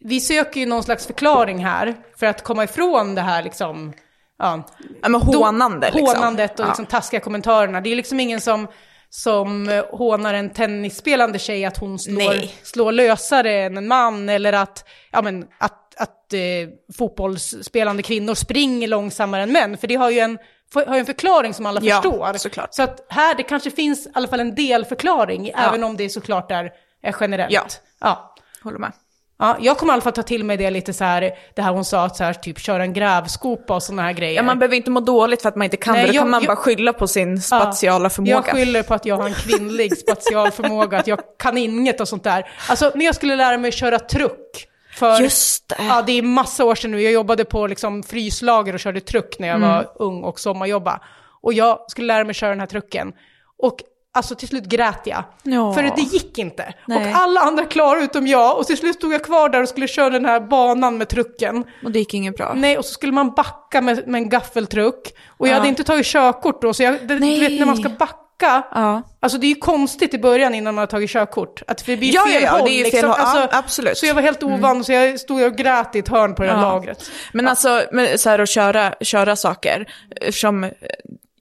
vi söker ju någon slags förklaring här för att komma ifrån det här liksom, ja, Ja, men hånande liksom. hånandet och liksom taskiga kommentarerna. Det är liksom ingen som, som eh, hånar en tennisspelande tjej att hon slår, Nej. slår lösare än en man eller att, ja, men, att, att eh, fotbollsspelande kvinnor springer långsammare än män. För det har ju en, har ju en förklaring som alla Ja, förstår. såklart. Så att här, det kanske finns i alla fall en delförklaring, även om det såklart är, är generellt. Ja. ja. Håller med. Ja, jag kommer i alla fall ta till mig det lite så här, det här hon sa, att så här, typ köra en grävskopa och sådana här grejer. Ja, man behöver inte må dåligt för att man inte kan Nej, det, då jag- kan man jag- bara skylla på sin spatiala Ja, förmåga. Jag skyller på att jag har en kvinnlig (laughs) spatialförmåga, att jag kan inget och sånt där. Alltså när jag skulle lära mig köra truck. För, Just det. Ja, det är massa år sedan nu. Jag jobbade på liksom fryslager och körde truck när jag Mm. var ung och sommarjobba. Och jag skulle lära mig köra den här trucken. Och alltså till slut grät jag. Ja. För det gick inte. Nej. Och alla andra klarade utom jag. Och till slut stod jag kvar där och skulle köra den här banan med trucken. Och det gick inget bra. Nej, och så skulle man backa med, med en gaffeltruck. Och jag Ja. hade inte tagit körkort då, så jag, det, du vet när man ska backa. Ja. Alltså det är ju konstigt i början innan man har tagit körkort. Att det blir Ja, fel ja, håll. det är ju fel liksom. håll. Alltså, absolut. Så jag var helt ovan, så jag stod och grät i ett hörn på det här lagret. Men alltså, men så här att köra, köra saker, eftersom eh,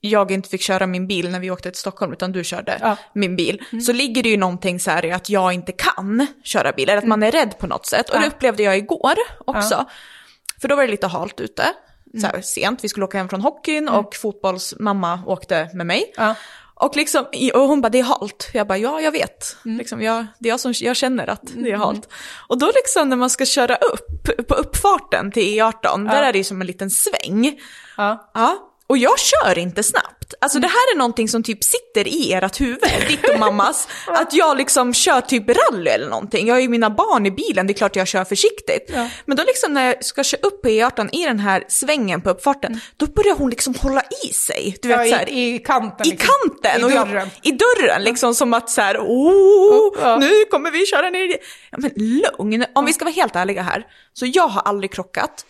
jag inte fick köra min bil när vi åkte till Stockholm, utan du körde Ja. min bil, så ligger det ju någonting så här i att jag inte kan köra bil, eller att man är rädd på något sätt. Och det Ja. upplevde jag igår också. För då var det lite halt ute, så här sent, vi skulle åka hem från hockeyn och fotbollsmamma åkte med mig. Ja. Och, liksom, och hon bara, det är halt. Jag bara, ja jag vet. Liksom, jag, det är jag som jag känner att det är halt. Och då liksom när man ska köra upp, på uppfarten till E18, där är det ju som en liten sväng. Ja. Ja. Och jag kör inte snabbt. Alltså det här är någonting som typ sitter i ert huvud, ditt och mammas. (laughs) att jag liksom kör typ rally eller någonting. Jag har ju mina barn i bilen, det är klart jag kör försiktigt. Ja. Men då liksom när jag ska köra upp på E18 i den här svängen på uppfarten, då börjar hon liksom hålla i sig. Du vet, Ja, så här, i, I kanten. i liksom. kanten. I och jag- dörren. I dörren, liksom som att så här, oh, Ja. nu kommer vi köra ner. Ja, men lugn, om vi ska vara helt ärliga här. Så jag har aldrig krockat.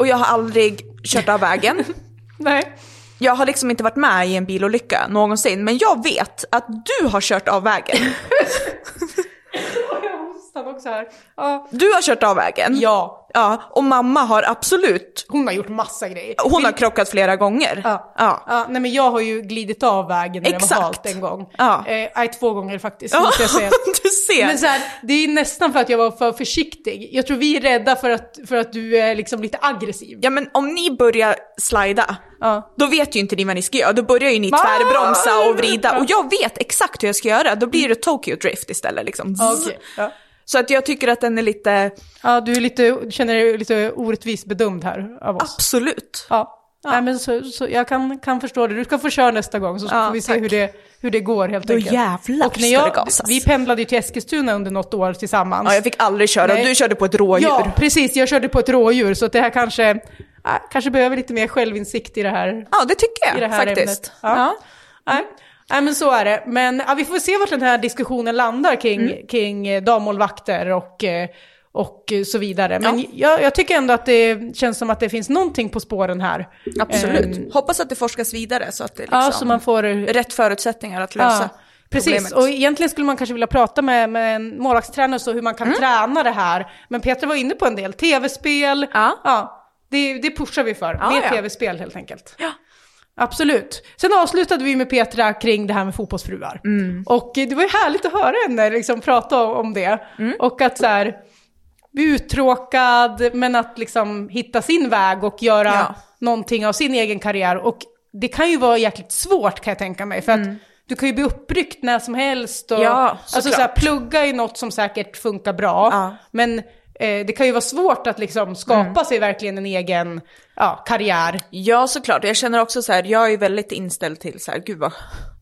Och jag har aldrig kört av vägen. (laughs) Nej. Jag har liksom inte varit med i en bilolycka någonsin, men jag vet att du har kört av vägen. (laughs) Jag hostar också här. Ja. Du har kört av vägen. ja, Ja, och mamma har absolut, hon har gjort massa grejer. hon har krockat flera gånger. Ja. Ja. Ja, nej men jag har ju glidit av vägen när det Exakt. var halt en gång. Ja. Eh, nej, två gånger faktiskt, Ja, jag säga. (laughs) du ser. Men så här, det är nästan för att jag var för försiktig. Jag tror vi är rädda för att, för att du är liksom lite aggressiv. Ja men om ni börjar slida, Ja. då vet ju inte ni vad ni ska göra. Då börjar ju ni tvärbromsa och vrida. Och jag vet exakt hur jag ska göra. Då blir det Tokyo Drift istället liksom. Okej, ja. Så att jag tycker att den är lite, ja, du är lite, känner dig lite orättvist bedömd här av oss. absolut. Ja. Nej, men så, så jag kan, kan förstå det. Du ska få köra nästa gång så Ja, får vi se tack. hur det, hur det går helt Då enkelt. jävlar Och när ska det jag, gasas. vi pendlade ju till Eskilstuna under något år tillsammans. Ja, jag fick aldrig köra. Nej. Du körde på ett rådjur. Ja, precis. Jag körde på ett rådjur så det här kanske, äh, kanske behöver lite mer självinsikt i det här Ja, det tycker jag i det här faktiskt. ämnet. Ja. Nej. Nej, men så är det. Men ja, vi får se vart den här diskussionen landar kring, Mm. kring eh, dammålvakter och, eh, och så vidare. Men Ja. jag, jag tycker ändå att det känns som att det finns någonting på spåren här. Absolut. Ehm, Hoppas att det forskas vidare så att det liksom Ja, så man får... rätt förutsättningar att lösa Ja, precis. problemet. Och egentligen skulle man kanske vilja prata med, med en målvaktstränare så hur man kan träna det här. Men Peter var inne på en del. Tv-spel. Ja. det, det pushar vi för. Ja, Mer ja. tv-spel helt enkelt. Absolut. Sen avslutade vi med Petra kring det här med fotbollsfruar. Mm. Och det var ju härligt att höra henne liksom prata om det. Mm. Och att så här, bli uttråkad, men att liksom hitta sin väg och göra Ja. någonting av sin egen karriär. Och det kan ju vara jäkligt svårt kan jag tänka mig. För att du kan ju bli uppryckt när som helst. Och, Mm. Ja, alltså såklart. så här, plugga är något som säkert funkar bra. Ja. Men eh, det kan ju vara svårt att liksom skapa Mm. sig verkligen en egen ja, karriär. Ja, såklart. Jag känner också så här, jag är väldigt inställd till så här, gud vad,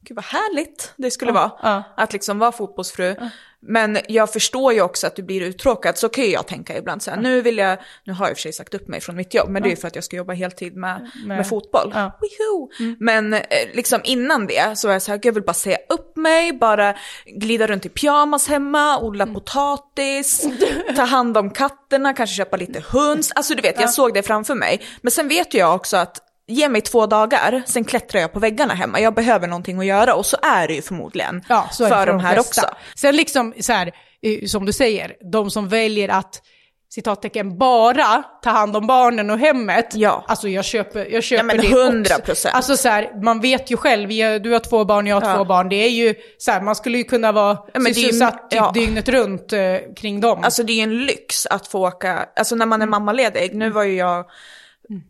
gud vad härligt det skulle vara ja. att liksom vara fotbollsfru. Men jag förstår ju också att du blir uttråkad, så kan ju jag tänka ibland så här, nu vill jag, nu har jag i och för sig sagt upp mig från mitt jobb, men det är ju för att jag ska jobba heltid med, med, fotboll. Ja. Mm. Men eh, liksom innan det så var jag så här, jag vill bara säga upp mig, bara glida runt i pyjamas hemma, odla Mm. potatis, (laughs) ta hand om katterna, kanske köpa lite (laughs) höns. Alltså du vet, jag såg det framför mig. Men sen vet ju jag också att Ge mig två dagar, sen klättrar jag på väggarna hemma. Jag behöver någonting att göra och så är det ju förmodligen Ja, så är det för de här flesta. också. Sen liksom så här, eh, som du säger, de som väljer att citattecken bara ta hand om barnen och hemmet. Ja. Alltså jag köper, jag köper Ja, men det 100%. också. Alltså så här, man vet ju själv, du har två barn, jag har Ja. två barn. Det är ju så här, man skulle ju kunna vara ju- sysselsatt typ ja. dygnet runt eh, kring dem. Alltså det är ju en lyx att få åka, alltså när man är mammaledig, nu var ju jag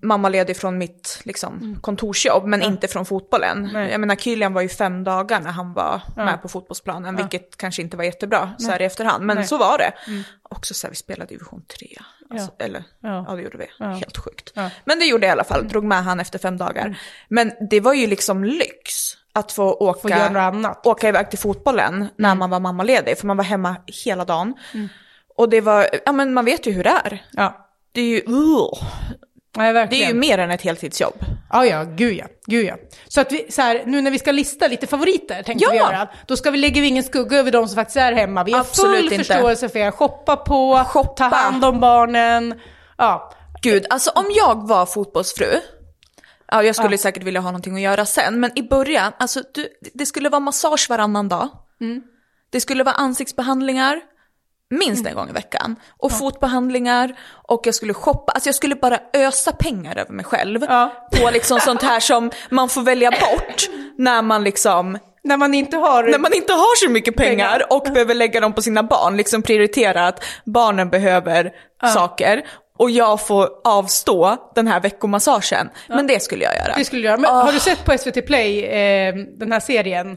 mammaledig från mitt liksom, kontorsjobb, men inte från fotbollen. Nej. Jag menar, Kylian var ju fem dagar när han var med på fotbollsplanen, vilket kanske inte var jättebra så här i efterhand, men Nej. så var det. Också så här, vi spelade division 3. Alltså, Eller, Ja. ja. det gjorde vi. Helt sjukt. Ja. Men det gjorde jag i alla fall, drog med han efter fem dagar. Men det var ju liksom lyx att få åka, Få göra annat. åka iväg till fotbollen när man var mammaledig, för man var hemma hela dagen. Och det var, ja men man vet ju hur det är. Ja, Det är ju, uh, Nej, det är ju mer än ett heltidsjobb. Ja, ja, gud ja, gud ja. Så att vi, så här, nu när vi ska lista lite favoriter, tänkte Ja. vi göra, då ska vi lägga ingen skugga över de som faktiskt är hemma. Vi har Absolut full inte. förståelse för er. Shoppa på, Shoppa. ta hand om barnen. Ja, Gud, alltså om jag var fotbollsfru, ja jag skulle säkert vilja ha någonting att göra sen, men i början, alltså du, det skulle vara massage varannan dag. Det skulle vara ansiktsbehandlingar, minst en gång i veckan. Och fotbehandlingar, och jag skulle shoppa, alltså jag skulle bara ösa pengar över mig själv. Ja. På liksom sånt här som man får välja bort när man liksom när man inte har... när man inte har så mycket pengar, Pengar. och behöver lägga dem på sina barn, liksom prioritera att barnen behöver saker och jag får avstå den här veckomassagen. Men det skulle jag göra. Det skulle du göra. Men har du sett på SVT Play eh, den här serien?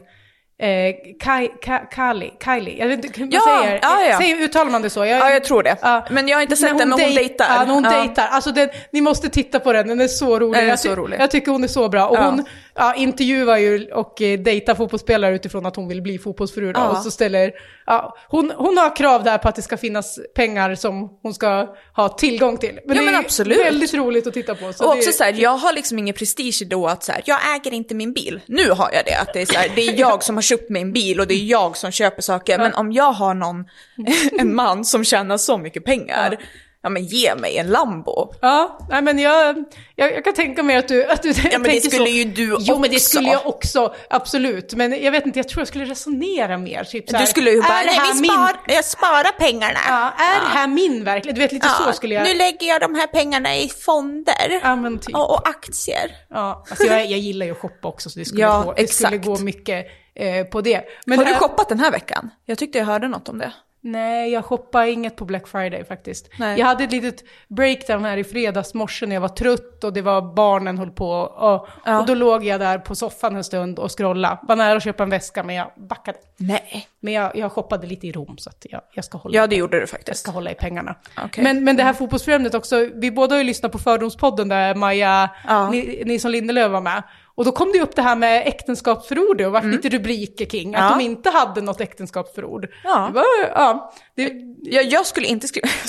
Eh, Kai, Ka, Kali, Kylie, jag vet inte hur man Ja, säger. ja, ja. Säger, uttalar man det så? Ja, jag tror det. Ja. Men jag har inte sett den, men hon dej- dejtar. Ja, när hon Ja. dejtar. Alltså den, ni måste titta på den, den är så rolig. Den är jag, så rolig. jag tycker hon är så bra. Och hon ja, intervjuar ju och eh, dejtar fotbollsspelare utifrån att hon vill bli fotbollsfru. Och så ställer, ja, hon, hon har krav där på att det ska finnas pengar som hon ska ha tillgång till. Men Ja, det är men ju absolut. väldigt roligt att titta på. Så Och också så här, jag har liksom ingen prestige då att så här, jag äger inte min bil. Nu har jag det, att det är så här, det är jag som har köpt mig en bil och det är jag som köper saker. Men om jag har någon, (laughs) en man som tjänar så mycket pengar, ja men ge mig en Lambo. Ja, nej men jag, jag, jag kan tänka mig att du, att du Ja men det tänker skulle så. ju du Jo men det också. skulle jag också, absolut. Men jag vet inte, jag tror jag skulle resonera mer. Typ så här, Du skulle ju bara, nej vi min, spar, jag sparar pengarna. ja, är det här min verklighet? Du vet lite så skulle jag... Nu lägger jag de här pengarna i fonder. Ja men typ. Och, och aktier. Ja, alltså jag, jag gillar ju att shoppa också så det skulle, Ja, gå, det skulle gå mycket eh, på det. Men har du här- shoppat den här veckan? Jag tyckte jag hörde något om det. Nej, jag shoppade inget på Black Friday faktiskt. Nej. Jag hade ett litet breakdown här i fredags morse när jag var trött och det var barnen höll på. Och, Ja. och då låg jag där på soffan en stund och scrollade. Var nära att köpa en väska men jag backade. Nej. Men jag, jag shoppade lite i Rom så att jag, jag ska hålla Ja det gjorde du jag faktiskt. ska hålla i pengarna. Okej. Men, men det här fotbollsfrämjandet också, vi båda har ju lyssnat på Fördomspodden där Maja Ja. Ni- Nilsson Lindelöf var med. Och då kom det upp det här med äktenskapsförord och vart lite rubriker kring, att Mm. Ja. de inte hade något äktenskapsförord. Ja. Det var, ja, det, Jag, jag skulle inte skriva... (laughs)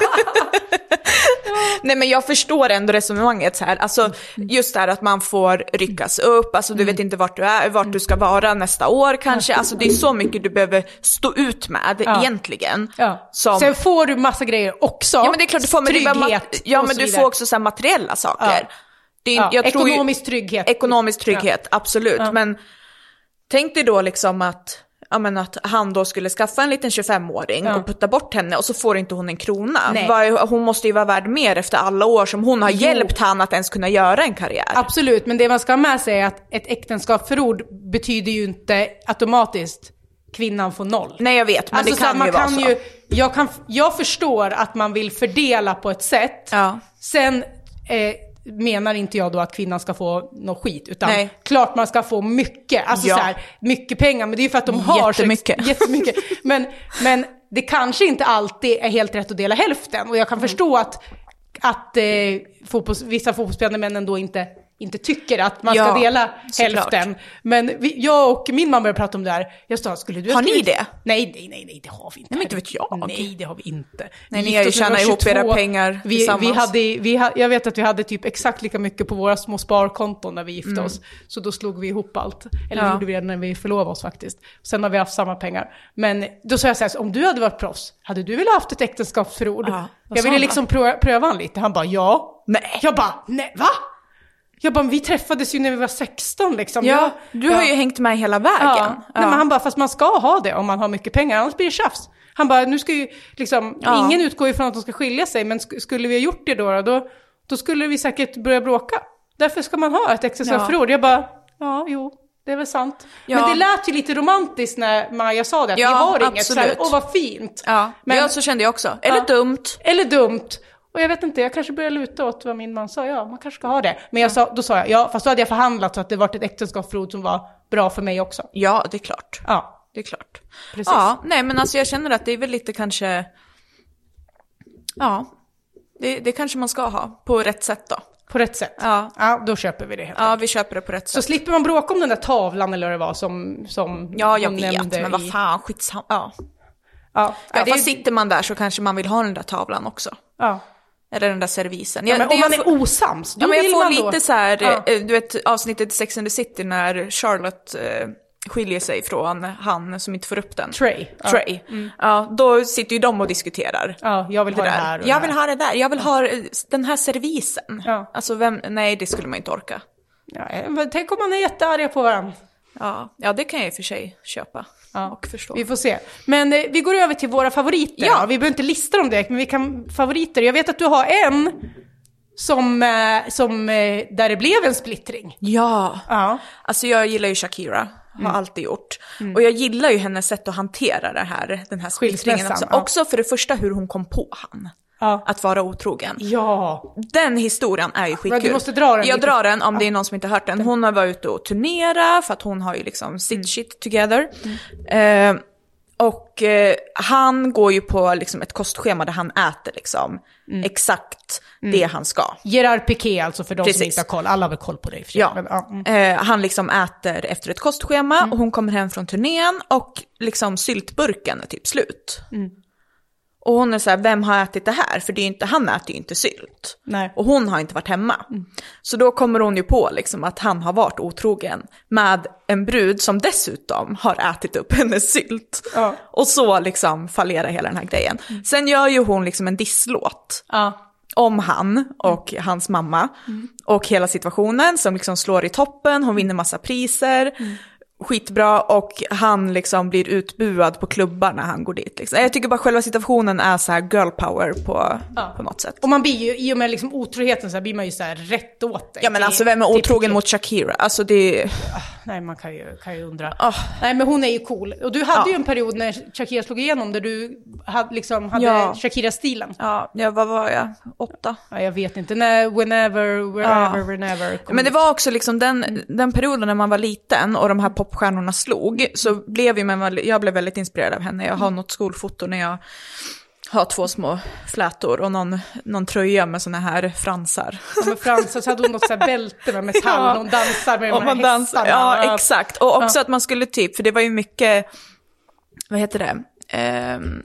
Jag. Nej men jag förstår ändå resonemanget så här. Alltså just det här att man får ryckas upp, alltså du vet inte vart du är, vart du ska vara nästa år kanske. Alltså det är så mycket du behöver stå ut med Ja. egentligen. ja. Som, Sen får du massa grejer också. ja men det är klart du får, men, bara Trygghet mat, ja, men du får också så materiella saker. Ja. Det är, Ja, jag tror ju- ekonomisk trygghet. Ekonomisk trygghet, absolut. Ja. Men tänk dig då liksom att, ja, men att han då skulle skaffa en liten 25-åring Ja. och putta bort henne och så får inte hon en krona. Nej. Hon måste ju vara värd mer efter alla år som hon har hjälpt han att ens kunna göra en karriär. Absolut, men det man ska ha med sig är att ett äktenskapsförord betyder ju inte automatiskt kvinnan får noll. Nej jag vet, men Alltså det så kan man ju vara kan så. ju, jag, kan, jag förstår att man vill fördela på ett sätt. Ja. Sen eh, menar inte jag då att kvinnan ska få något skit, utan Nej. klart man ska få mycket, alltså Ja. så här, mycket pengar, men det är ju för att de har Jättemycket. Sex, (laughs) jättemycket. Men, men det kanske inte alltid är helt rätt att dela hälften, och jag kan förstå att, att eh, fotbolls, vissa fotbollsspelande män ändå inte inte tycker att man ska Ja, dela såklart. hälften. Men vi, jag och min mamma började prata om det här. Jag sa, skulle du ha Har ni det? Nej, nej, nej, nej, det har vi inte. Nej, men inte vet jag. Nej, det har vi inte. Nej, Vi ni har ju tjänat ihop era 22. pengar vi, tillsammans. vi hade, vi ha, Jag vet att vi hade typ exakt lika mycket på våra små sparkonton när vi gifte oss. Så då slog vi ihop allt. Eller Mm. Ja. det gjorde vi redan när vi förlovade oss faktiskt. Sen har vi haft samma pengar. Men då sa jag så här, om du hade varit proffs, hade du velat haft ett äktenskapsförord? Ja, jag ville liksom pröva, pröva han lite. Han bara, ja. Nej. Jag bara, nej, va? Jag bara, vi träffades ju när vi var 16 liksom. Ja, jag, du har jag- ju hängt med hela vägen. Ja. Nej, men han bara, fast man ska ha det om man har mycket pengar, annars blir det tjafs. Han bara, nu ska ju liksom, Ja. ingen utgår ifrån att de ska skilja sig, men sk- skulle vi ha gjort det då, då, då skulle vi säkert börja bråka. Därför ska man ha ett äktenskapsförord. Jag bara, ja, jo, det är väl sant. Ja. Men det lät ju lite romantiskt när Maja sa det, att Ja, vi har inget, så här, absolut. åh vad fint. Ja, Men- ja, så kände jag också. Eller Ja. dumt. Eller dumt. Och jag vet inte, jag kanske börjar luta åt vad min man sa, ja man kanske ska ha det. Men jag sa, då sa jag, ja fast då hade jag förhandlat så att det varit ett äktenskapsförord som var bra för mig också. Ja, det är klart. Ja, Det är klart. precis. Ja, nej men alltså jag känner att det är väl lite kanske, ja, det, det kanske man ska ha på rätt sätt då. På rätt sätt. Ja. ja då köper vi det helt Ja, vi köper det på rätt Så sätt. slipper man bråka om den där tavlan eller vad det var som, som Ja, jag vet, men vad fan, skitsamma. Ja, Ja, ja ja, fast sitter man där så kanske man vill ha den där tavlan också. ja. Eller den där servisen. ja, Jag- det om man är får- osams, då Ja, men jag vill får man då... lite så här, Ja. eh, du vet avsnittet i Sex and the City när Charlotte eh, skiljer sig från han som inte får upp den. Trey. Ja. Trey. Ja, då sitter ju de och diskuterar. Ja, jag vill ha det här och jag det vill här. ha det där, jag vill ha eh, den här servisen. Ja. Alltså vem, nej det skulle man inte orka. Ja, men tänk om man är jättearga på varandra. Ja, ja det kan jag i och för sig köpa Ja. och förstå. Vi får se. Men eh, vi går över till våra favoriter. Ja. Vi behöver inte lista dem direkt, men vi kan favoriter. Jag vet att du har en som, eh, som eh, där det blev en splittring. Ja, Ja. alltså jag gillar ju Shakira, har Mm. alltid gjort. Och jag gillar ju hennes sätt att hantera det här, den här splittringen också. ja. Också för det första hur hon kom på han. Ja. Att vara otrogen. Ja. Den historien är ju skitkul. du måste dra den Jag drar den om det är någon som inte har hört den. Hon har varit ute och turnera för att hon har ju liksom sitt Mm. shit together. Eh, och eh, han går ju på liksom ett kostschema där han äter liksom Mm. exakt det han ska. Gerard Piqué alltså för de som Precis. inte har koll. Alla har väl koll på sig. Ja. Men, ja. mm. Eh, han liksom äter efter ett kostschema och hon kommer hem från turnén och liksom syltburken är typ slut. Och hon är så här, vem har ätit det här? För det är inte, han äter ju inte sylt. Nej. Och hon har inte varit hemma. Så då kommer hon ju på liksom att han har varit otrogen med en brud som dessutom har ätit upp (laughs) hennes sylt. Ja. Och så liksom fallerar hela den här grejen. Sen gör ju hon liksom en disslåt Ja. om han och hans mamma. Och hela situationen som liksom slår i toppen, hon vinner massa priser. Skitbra och han liksom blir utbuad på klubbar när han går dit. Liksom. Jag tycker bara själva situationen är så här girl power på, på något sätt. Och man blir ju, i och med liksom otroheten så här, blir man ju så här rätt åt dig. Ja men alltså vem är otrogen mot Shakira? Alltså det är... Nej, man kan ju, kan ju undra. Ah. Nej, men hon är ju cool. Och du hade Ja. ju en period när Shakira slog igenom där du hade, liksom, hade Ja. Shakira-stilen. Ja, ja, vad var jag? Åtta? Ja, jag vet inte. När, whenever, wherever, Ja. whenever. kom Men det var också liksom den, den perioden när man var liten och de här popstjärnorna slog, så blev ju man, jag blev väldigt inspirerad av henne. Jag har något skolfoto när jag har två små flätor och någon, någon tröja med såna här fransar. Ja, men Frans, så hade hon något så bälte med metall, Ja. och hon dansar med Och de här man dansar, hästarna. ja exakt. Och också att man skulle typ, för det var ju mycket, vad heter det? Ehm,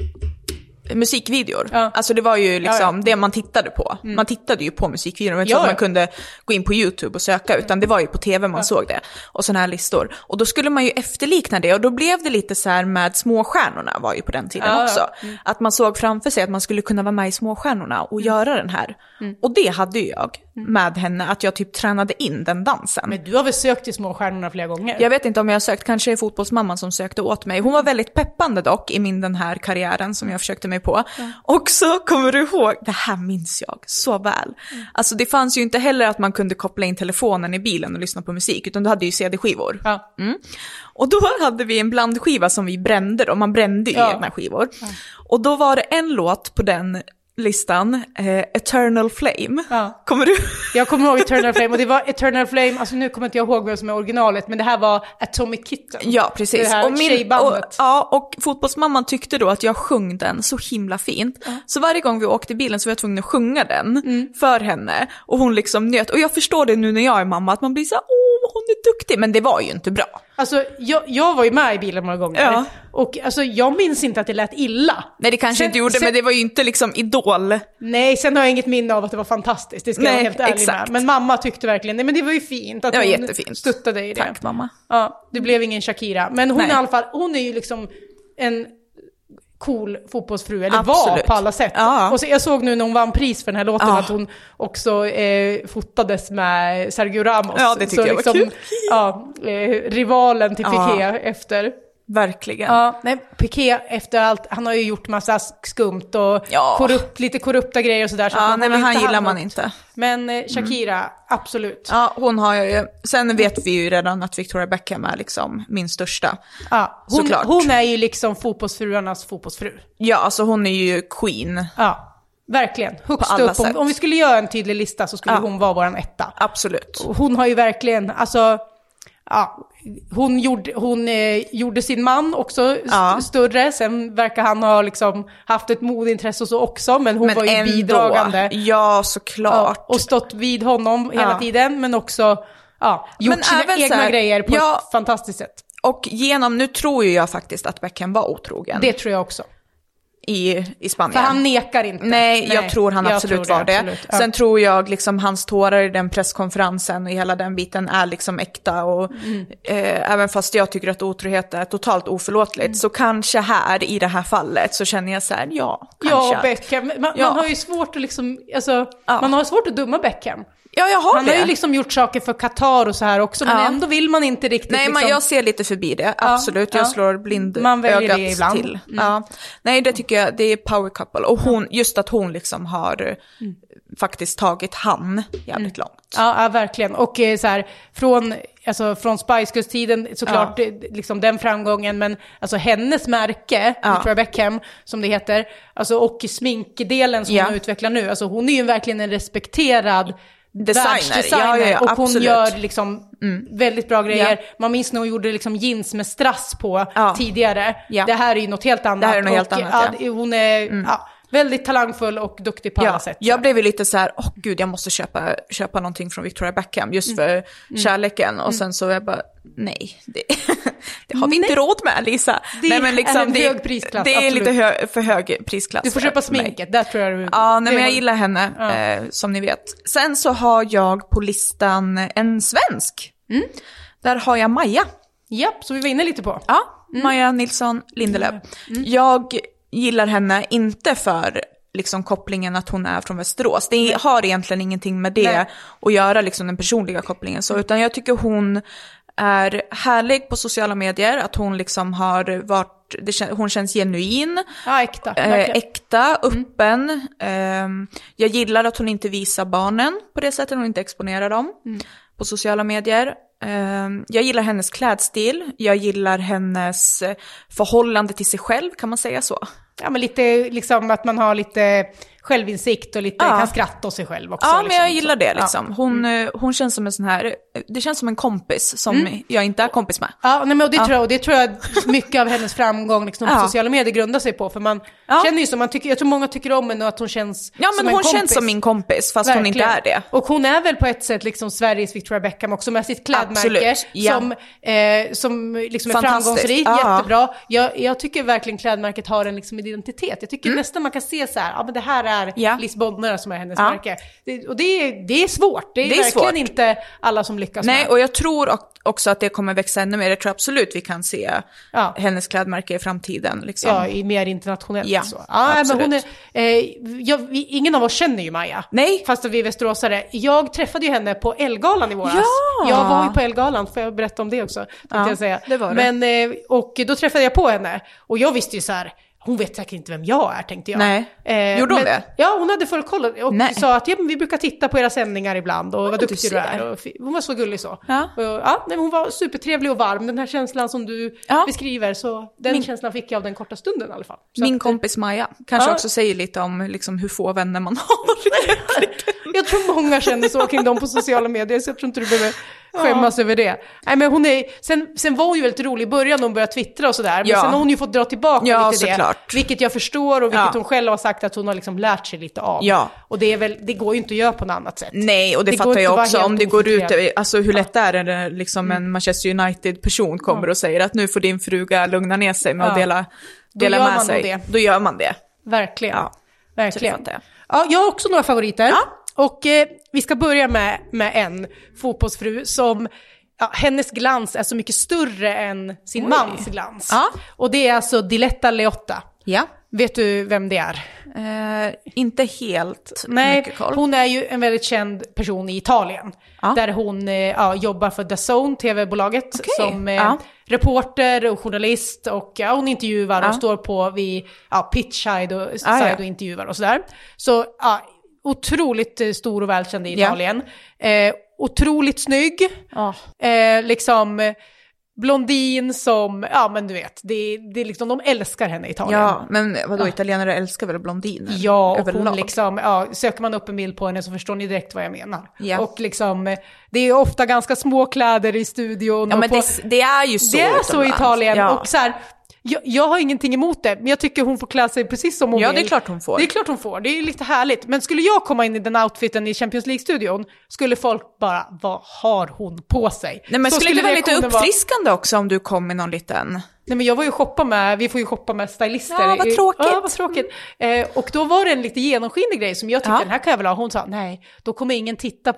musikvideor. Ja. Alltså det var ju liksom Ja, Mm. ja. det man tittade på. Man tittade ju på musikvideor, det var inte så att man kunde gå in på YouTube och söka, utan det var ju på tv man såg det. Och sådana här listor. Och då skulle man ju efterlikna det, och då blev det lite så här med småstjärnorna var ju på den tiden också. Mm. Att man såg framför sig att man skulle kunna vara med i småstjärnorna och göra den här. Mm. Och det hade ju jag med henne, att jag typ tränade in den dansen. Men du har väl sökt till Småstjärnorna flera gånger? Jag vet inte om jag har sökt, kanske är fotbollsmamman som sökte åt mig. Hon var väldigt peppande dock i min den här karriären som jag försökte mig på. Och så kommer du ihåg, det här minns jag så väl. Alltså det fanns ju inte heller att man kunde koppla in telefonen i bilen och lyssna på musik, utan du hade ju CD-skivor. Ja. Och då hade vi en blandskiva som vi brände då, man brände ju Ja. egna skivor. Och då var det en låt på den listan, eh, Eternal Flame. Ja. Kommer du? Jag kommer ihåg Eternal Flame, och det var (laughs) Eternal Flame, alltså nu kommer inte jag ihåg vem som är originalet, men det här var Atomic Kitten. Ja, precis. Det här och, och, tjejbandet. ja, och fotbollsmamman tyckte då att jag sjöng den så himla fint. Så varje gång vi åkte i bilen så var jag tvungen att sjunga den Mm. för henne. Och hon liksom njöt. Och jag förstår det nu när jag är mamma, att man blir så åh, hon är duktig. Men det var ju inte bra. Alltså, jag, jag var ju med i bilen några gånger. Ja. Och alltså, jag minns inte att det lät illa. Nej, det kanske Sen- inte gjorde, sen- men det var ju inte liksom idol. Nej, sen har jag inget minne av att det var fantastiskt, det ska jag Nej, vara helt ärlig exakt. med. Men mamma tyckte verkligen, nej men det var ju fint att Det var hon jättefint. stöttade i det. Tack mamma. Ja, det blev ingen Shakira. Men hon Nej. i alla fall, hon är ju liksom en cool fotbollsfru, eller var Absolut. på alla sätt. Ja. Och så, jag såg nu när hon vann pris för den här låten Ja. att hon också eh, fotades med Sergio Ramos. Ja, det tyckte så jag var kul. Ja, eh, rivalen till. Piqué efter. Verkligen. Ja, nej, Piqué efter allt, han har ju gjort massa skumt och Ja. korrupt, lite korrupta grejer och sådär. Så Ja, nej men han gillar man inte. Men eh, Shakira, absolut. Ja, hon har ju. Sen vet vi ju redan att Victoria Beckham är liksom min största. Ja, hon, Såklart. hon är ju liksom fotbollsfruarnas fotbollsfru. Ja, alltså hon är ju queen. Ja. Verkligen, högst upp. Om, om vi skulle göra en tydlig lista så skulle Ja. hon vara våran etta. Absolut. Hon har ju verkligen, alltså, ja, hon gjorde, hon, eh, gjorde sin man också st- Ja. större. Sen verkar han ha liksom haft ett modintresse och så också, men hon Men var ju ändå. bidragande. Ja, Ja, såklart. och stått vid honom hela Ja. tiden, men också ja, gjort Men sina även egna här, grejer på ja. ett fantastiskt sätt. Och genom, nu tror ju jag faktiskt att Beckham var otrogen Det tror jag också. I, i Spanien. För han nekar inte. Nej, jag tror han jag absolut tror var det. absolut. Ja. Sen tror jag liksom hans tårar i den presskonferensen och hela den biten är liksom äkta. Och Mm. eh, även fast jag tycker att otrohet är totalt oförlåtligt Mm. så kanske här i det här fallet så känner jag så här, ja, Ja, kanske. Beckham. Man, Ja. man har ju svårt att liksom, alltså, Ja. man har svårt att döma Beckham. Ja, jag har Han det. har ju liksom gjort saker för Qatar och så här också, men Ja. ändå vill man inte riktigt Nej, liksom... men jag ser lite förbi det. Absolut, jag ja. slår blind Man ögat det ibland. Mm. till. Ja. Nej, det tycker jag, det är power couple. Och hon, just att hon liksom har eh, Mm. faktiskt tagit han jävligt långt. Ja, verkligen. Och eh, så här, från, alltså, från Spice Girls-tiden, såklart eh, liksom den framgången, men alltså hennes märke. Victoria Beckham, som det heter, alltså, och sminkdelen som hon utvecklar nu, alltså hon är ju verkligen en respekterad Designer. Ja, ja, ja, och hon absolut. gör liksom väldigt bra grejer. Ja. Man minns när hon gjorde liksom jeans med strass på tidigare. Det här är ju något helt annat. Det här är något helt och, annat, ja. Hon är ja, väldigt talangfull och duktig på alla Ja, sätt. jag blev ju lite så här, åh gud jag måste köpa, köpa någonting från Victoria Beckham just för Mm. kärleken. Och sen så jag bara, nej, det, (laughs) det har vi inte råd med Lisa. Det nej, men liksom, är en det, hög prisklass, Det är absolut. lite hö, för hög prisklass. Du får köpa sminket, där tror jag du... Ja, nej, men jag gillar henne, Ja. eh, som ni vet. Sen så har jag på listan en svensk. Mm. Där har jag Maja. Japp, som vi var inne lite på. Ja, Mm. Maja Nilsson Lindelöf. Jag gillar henne inte för liksom kopplingen att hon är från Västerås. Det har egentligen ingenting med det Nej. att göra, liksom den personliga kopplingen så, utan jag tycker hon är härlig på sociala medier, att hon liksom har varit, det, hon känns genuin, Ja, äkta. eh, äkta, öppen. Ehm, jag gillar att hon inte visar barnen på det sättet, hon inte exponerar dem på sociala medier. Ehm, jag gillar hennes klädstil, jag gillar hennes eh, förhållande till sig själv, kan man säga så? Ja, men lite liksom att man har lite självinsikt och lite Ja. kan skratta åt sig själv också. Ja, men liksom, jag gillar så. det liksom. Hon, eh, hon känns som en sån här, det känns som en kompis som jag inte är kompis med. Ja, nej, men och det, Tror jag, och det tror jag mycket av hennes framgång liksom, på Ja. sociala medier grundar sig på. För man Ja. känner ju som, man tycker, jag tror många tycker om henne och att hon känns Ja, som men en hon kompis. känns som min kompis, fast hon inte Verkligen. är det. Och hon är väl på ett sätt liksom Sveriges Victoria Beckham också med sitt klädmärke. Ja. Som, eh, som liksom är framgångsrikt, ja. jättebra. Jag, jag tycker verkligen klädmärket har en liksom identitet. Jag tycker nästan man kan se så här, ja men det här är Mm. Ja. Liz Bonner som är hennes Ja. märke. Det, och det är, det är svårt, det är, Det är verkligen svårt. inte alla som lyckas Nej, med. och jag tror ock- också att det kommer växa ännu mer. Jag tror absolut vi kan se Ja. hennes klädmärke i framtiden. Liksom. Ja, i mer internationellt Ja, så. Ja, men hon är, eh, jag, vi, ingen av oss känner ju Maja. Nej. Fast att vi är västeråsare. Jag träffade ju henne på Elgalan i våras. Ja! Jag var ju på Elgalan, får jag berätta om det också? Ja, jag säga. det var det. Men, eh, och då träffade jag på henne. Och jag visste ju så här, hon vet säkert inte vem jag är tänkte jag. Nej. Eh, Gjorde hon men- det? Ja, hon hade full koll och Nej. sa att ja, vi brukar titta på era sändningar ibland och vad du duktig du ser. är. Och hon var så gullig så. Ja. Och, ja, men hon var supertrevlig och varm, den här känslan som du Ja. beskriver. Så den Min- känslan fick jag av den korta stunden i alla fall. Så Min att, kompis Maja kanske Ja. också säger lite om liksom, hur få vänner man har. (laughs) Jag tror många känner så kring dem på sociala medier, så jag tror inte du behöver skämmas över det. Nej, men hon är, sen, sen var hon ju väldigt rolig i början när hon började twittra och sådär, men Ja. sen har hon ju fått dra tillbaka Ja, lite det. såklart. Vilket jag förstår och vilket Ja. hon själv har sagt att hon har liksom lärt sig lite av. Ja. Och det, är väl, det går ju inte att göra på något annat sätt. Nej, och det, Det fattar jag också. Om det går ut, alltså hur lätt är det liksom en Manchester United-person kommer och säger att nu får din fruga lugna ner sig med Ja. att dela, dela med sig. det. Då gör man det. Verkligen. Ja. Verkligen. Det jag. Ja, jag har också några favoriter. Och eh, vi ska börja med, med en fotbollsfru som, ja, hennes glans är så mycket större än sin Oj. mans glans. Ja. Och det är alltså Diletta Leotta. Ja. Vet du vem det är? Eh, inte helt Nej, mycket koll. hon är ju en väldigt känd person i Italien. Ja. Där hon eh, ja, jobbar för DAZN, tv-bolaget, Okej, som eh, ja. reporter och journalist. Och ja, hon intervjuar och står på vid ja, pitchside och, ja. side och intervjuar och sådär. Så ja, otroligt eh, stor och välkänd i Ja. Italien. Eh, otroligt snygg. Ja. Eh, liksom, blondin som, ja men du vet, det, det är liksom, de älskar henne i Italien. Ja, men vadå, italienare älskar väl blondiner? Ja, och hon liksom, ja, söker man upp en bild på henne så förstår ni direkt vad jag menar. Ja. Och liksom, eh, det är ofta ganska små kläder i studion. Ja, och men på, det, det är ju så det är så i utomlands. Italien. Ja. Och så här, jag, jag har ingenting emot det, men jag tycker hon får klä sig precis som hon Ja, vill. det är klart hon får. Det är klart hon får, det är lite härligt. Men skulle jag komma in i den outfiten i Champions League-studion, skulle folk bara, vad har hon på sig? Nej men Så skulle det vara lite reaktionen vara- uppfriskande också om du kom med någon liten... Nej men jag var ju shoppa med, vi får ju shoppa med stylister. Ja, vad tråkigt. Ja, vad tråkigt. Eh, och då var det en lite genomskinlig grej som jag tyckte Ja. den här kan jag väl ha. Hon sa nej, då kommer ingen titta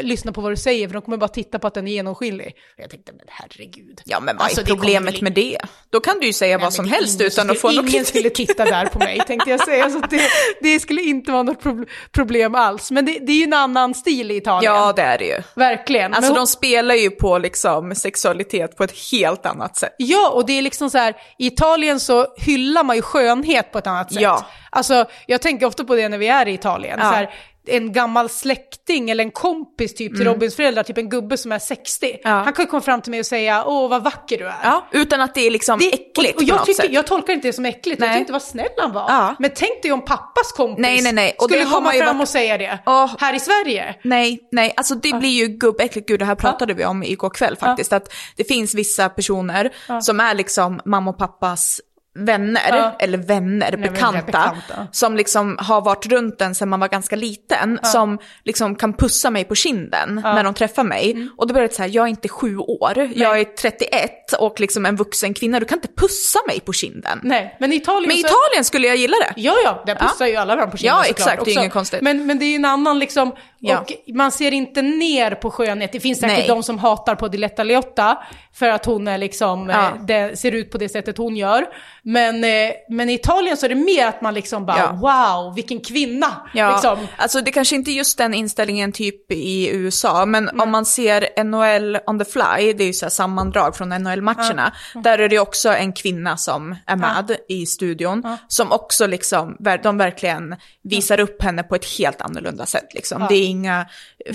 lyssna på vad du säger för de kommer bara titta på att den är genomskinlig. Och jag tänkte men herregud. Ja men vad Alltså, är det problemet väl med det? Då kan du ju säga Nej, vad som det helst ingen utan att få någon Ingen skulle titta där på mig tänkte jag säga. Så det, det skulle inte vara något prob- problem alls. Men det, det är ju en annan stil i Italien. Ja det är det ju. Verkligen. Alltså Men de spelar ju på liksom sexualitet på ett helt annat sätt. Ja, och det är liksom så här, i Italien så hyllar man ju skönhet på ett annat sätt. Ja. Alltså, jag tänker ofta på det när vi är i Italien. Ja. Så här, en gammal släkting eller en kompis typ till Robins föräldrar, typ en gubbe som är 60. Mm. Ja. Han kan ju komma fram till mig och säga, åh vad vacker du är. Ja, utan att det är liksom Det, äckligt och, och jag, tycker, jag tolkar inte det som äckligt, jag Nej. tyckte vad snäll han var. Ja. Men tänk dig om pappas kompis Nej, nej, nej. Och skulle komma fram varit- och säga det. Åh. Här i Sverige. Nej, nej, alltså det blir ju gubbäckligt. Gud, det här pratade vi om igår kväll faktiskt. Att det finns vissa personer som är liksom mamma och pappas vänner, Ja. eller vänner, men bekanta, bekanta. som liksom har varit runt en sedan man var ganska liten, som liksom kan pussa mig på kinden när de träffar mig. Mm. Och då blir det så här, jag är inte sju år, jag är 31 och liksom en vuxen kvinna, du kan inte pussa mig på kinden. Nej, men i Italien Men så... Italien skulle jag gilla det. Ja, ja, där pussar ju alla varandra på kinden Ja, såklart exakt, det är också. inget konstigt. Men, men det är ju en annan liksom, Ja. och man ser inte ner på skönhet. Det finns säkert Nej. de som hatar på Diletta Leotta för att hon är liksom, Ja. eh, det, ser ut på det sättet hon gör. Men, eh, men i Italien så är det mer att man liksom bara, Ja. wow, vilken kvinna! Ja, Liksom. alltså det kanske inte är just den inställningen typ i USA, men om man ser NHL on the fly, det är ju så sammandrag från NHL-matcherna, där är det också en kvinna som är med i studion, som också liksom, de verkligen visar upp henne på ett helt annorlunda sätt. Liksom. Det är inga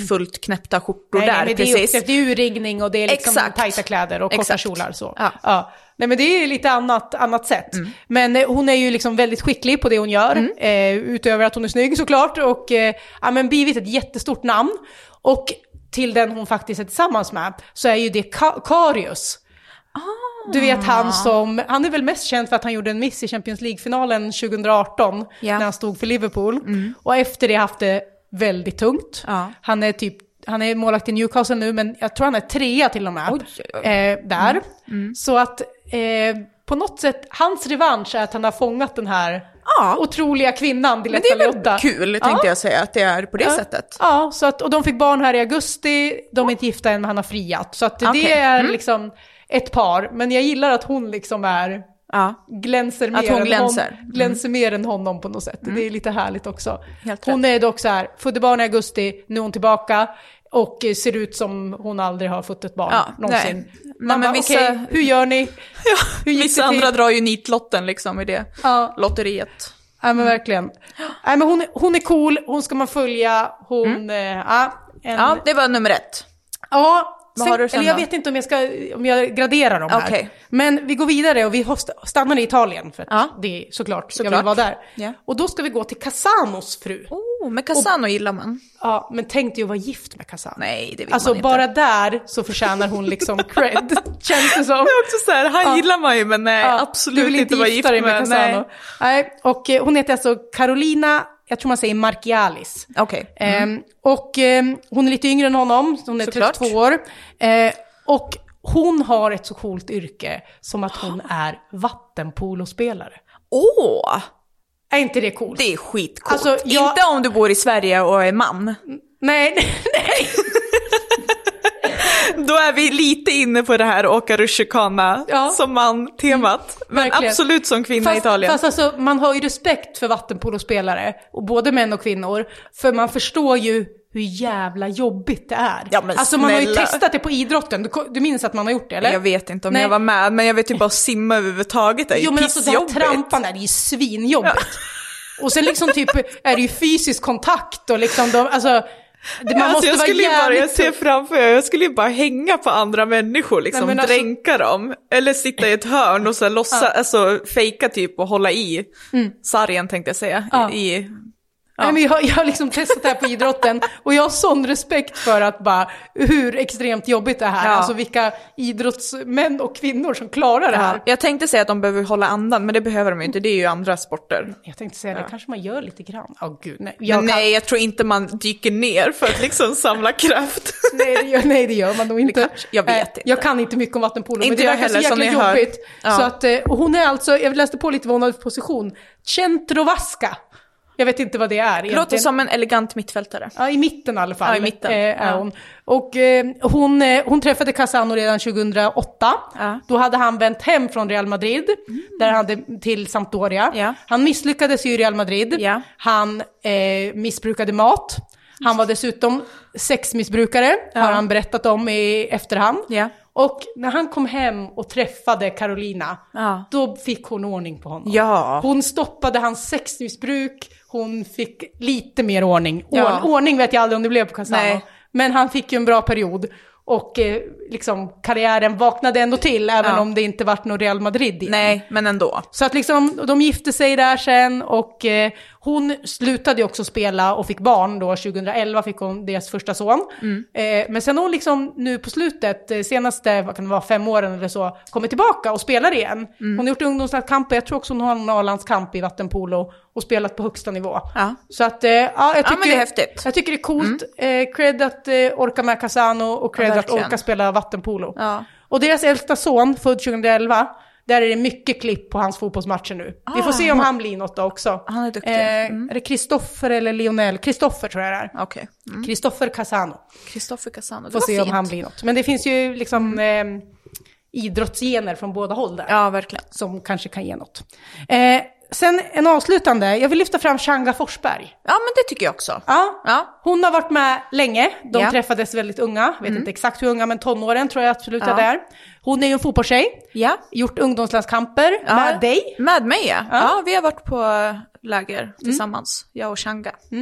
fullt knäppta skjortor Nej, där nej, men det är, precis. det är urringning och det är liksom Exakt. tajta kläder och korta Exakt. kjolar så. Ja. Nej men det är lite annat, annat sätt. Mm. Men eh, hon är ju liksom väldigt skicklig på det hon gör, eh, utöver att hon är snygg såklart och eh, ja, men blivit ett jättestort namn. Och till den hon faktiskt är tillsammans med så är ju det Ka- Karius. Du vet han som, han är väl mest känd för att han gjorde en miss i Champions League-finalen 2018 Ja. när han stod för Liverpool. Och efter det haft det väldigt tungt. Ja. Han är typ, han är målvakt i Newcastle nu men jag tror han är trea till och med. Oj, oj, oj. Eh, där. Så att eh, på något sätt, hans revansch är att han har fångat den här Ja. otroliga kvinnan Men Diletta det är väl kul, tänkte Ja. jag säga, att det är på det Ja. sättet. Ja, så att, och de fick barn här i augusti, de är inte gifta än men han har friat. Så att det är Mm. liksom ett par, men jag gillar att hon liksom är, Ja. glänser mer, Att hon än, glänser. Mm. Hon, glänser mer än honom på något sätt. Det är lite härligt också. Helt hon är dock så här, födde barn i augusti, nu är hon tillbaka och ser ut som hon aldrig har fått ett barn Ja, någonsin. nej. Nej, Man men bara, vissa- okej, hur gör ni? (laughs) Gick Vissa andra drar ju nitlotten liksom i det Ja. lotteriet. Ja men verkligen. Nej men hon, hon är cool, hon ska man följa, hon, eh, ja. En, Mm. Ja, det var nummer ett. Ja, Vad sen, har du sen eller jag då? vet inte om jag, ska, om jag graderar dem här. Okej. Men vi går vidare och vi stannar i Italien för att Ja. det är såklart, jag Såklart. vill vara där. Ja. Och då ska vi gå till Casanos fru. Oh, men Casano gillar man. Ja, men tänk dig att vara gift med Casano. Nej, det vill Alltså man inte. bara där så förtjänar hon liksom (laughs) cred, känns det som. Det är också så här, han Ja. gillar man ju men nej, Ja, absolut du vill inte vara gifta dig med nej. Casano. Nej. och eh, hon heter alltså Carolina, jag tror man säger Marchialis. Okej. Ehm, och ehm, hon är lite yngre än honom, hon är Såklart. 32 år. Eh, och hon har ett så coolt yrke som att hon (gasps) är vattenpolospelare. Åh, Är inte det coolt? det är skitcoolt. Alltså, jag- Inte om du bor i Sverige och är man. Nej, (laughs) nej. Då är vi lite inne på det här åka rutschkana Ja. som man-temat. Men verkligen. absolut som kvinna i Fast, Italien. fast alltså, man har ju respekt för vattenpolospelare, och både män och kvinnor, för man förstår ju hur jävla jobbigt det är. Ja, men alltså man har ju testat det på idrotten, du, du minns att man har gjort det eller? Jag vet inte om Nej. jag var med, men jag vet ju bara simma överhuvudtaget. Det är ju Jo men alltså det här pissjobbigt. trampande, det är ju svinjobbigt. Och sen liksom typ är det ju fysisk kontakt och liksom de, alltså Det, man alltså, måste jag vara skulle bara, jag ser framför mig, jag skulle ju bara hänga på andra människor, liksom Nej, alltså- dränka dem. Eller sitta i ett hörn och så här, låtsa, alltså fejka typ och hålla i sargen tänkte jag säga. Mm. Ja. I, Nej, men jag, jag har liksom testat det här på idrotten och jag har sån respekt för att bara hur extremt jobbigt det här är. Ja. Alltså vilka idrottsmän och kvinnor som klarar det här. ja. Jag tänkte säga att de behöver hålla andan, men det behöver de ju inte, det är ju andra sporter. Jag tänkte säga det, kanske man gör lite grann. Åh gud, nej. Jag Men kan- nej, jag tror inte man dyker ner för att liksom samla kraft. (laughs) Nej det, gör, nej, det gör man nog inte. kanske- jag vet Eh, inte. Jag kan inte mycket om vattenpolo, men det verkar så heller, som jäkla jobbigt. Ja. Så att, eh, hon är alltså, jag läste på lite vad hon hade för position, Centrovaska. Jag vet inte vad det är Låter egentligen. som en elegant mittfältare. Ja, i mitten i alla fall. Ja, i mitten. Eh, är Ja. hon. Och eh, hon, eh, hon träffade Casano redan 2008. Ja. Då hade han vänt hem från Real Madrid, där han hade till Sampdoria. Ja. Han misslyckades i Real Madrid. Han eh, missbrukade mat. Han var dessutom sexmissbrukare, har han berättat om i efterhand. Och när han kom hem och träffade Carolina, Ja. då fick hon ordning på honom. Ja. Hon stoppade hans sexmissbruk, hon fick lite mer ordning. Ja. Ord, ordning vet jag aldrig om det blev på Casano. Men han fick ju en bra period. Och eh, liksom karriären vaknade ändå till, även Ja. om det inte vart någon Real Madrid igen. Nej, men ändå. Så att liksom, de gifte sig där sen och eh, hon slutade ju också spela och fick barn då, 2011 fick hon deras första son. Eh, men sen har hon liksom nu på slutet, eh, senaste, vad kan det vara, fem åren eller så, kommit tillbaka och spelar igen. Hon har gjort ungdomslandskamper, jag tror också hon har en A-landskamp i vattenpolo och spelat på högsta nivå. Ja. Så att, eh, ja, jag tycker, men det är häftigt. Jag tycker det är coolt. Eh, cred att eh, orka med Casano och cred Ja, att orka spela vattenpolo. Ja. Och deras äldsta son, född 2011, där är det mycket klipp på hans fotbollsmatcher nu. Vi får se om han blir något då också. Ah. Han är duktig. Eh, Mm. Är det Kristoffer eller Lionel? Kristoffer tror jag det är. Okej. Mm. Kristoffer Casano. Kristoffer Casano, det Får se fint. om han blir något. Men det finns ju liksom eh, idrottsgener från båda håll där. Ja, verkligen. Som kanske kan ge något. Eh, sen en avslutande, jag vill lyfta fram Changa Forsberg. Ja, men det tycker jag också. Ja, Ja. hon har varit med länge. De Ja. Mm. träffades väldigt unga. Vet inte exakt hur unga, men tonåren tror jag absolut Ja. att det är. Hon är ju en fotbollstjej. Ja. Gjort ungdomslandskamper Ja. med dig. Med mig ja. Ja. vi har varit på läger tillsammans, jag och Changa. Ja,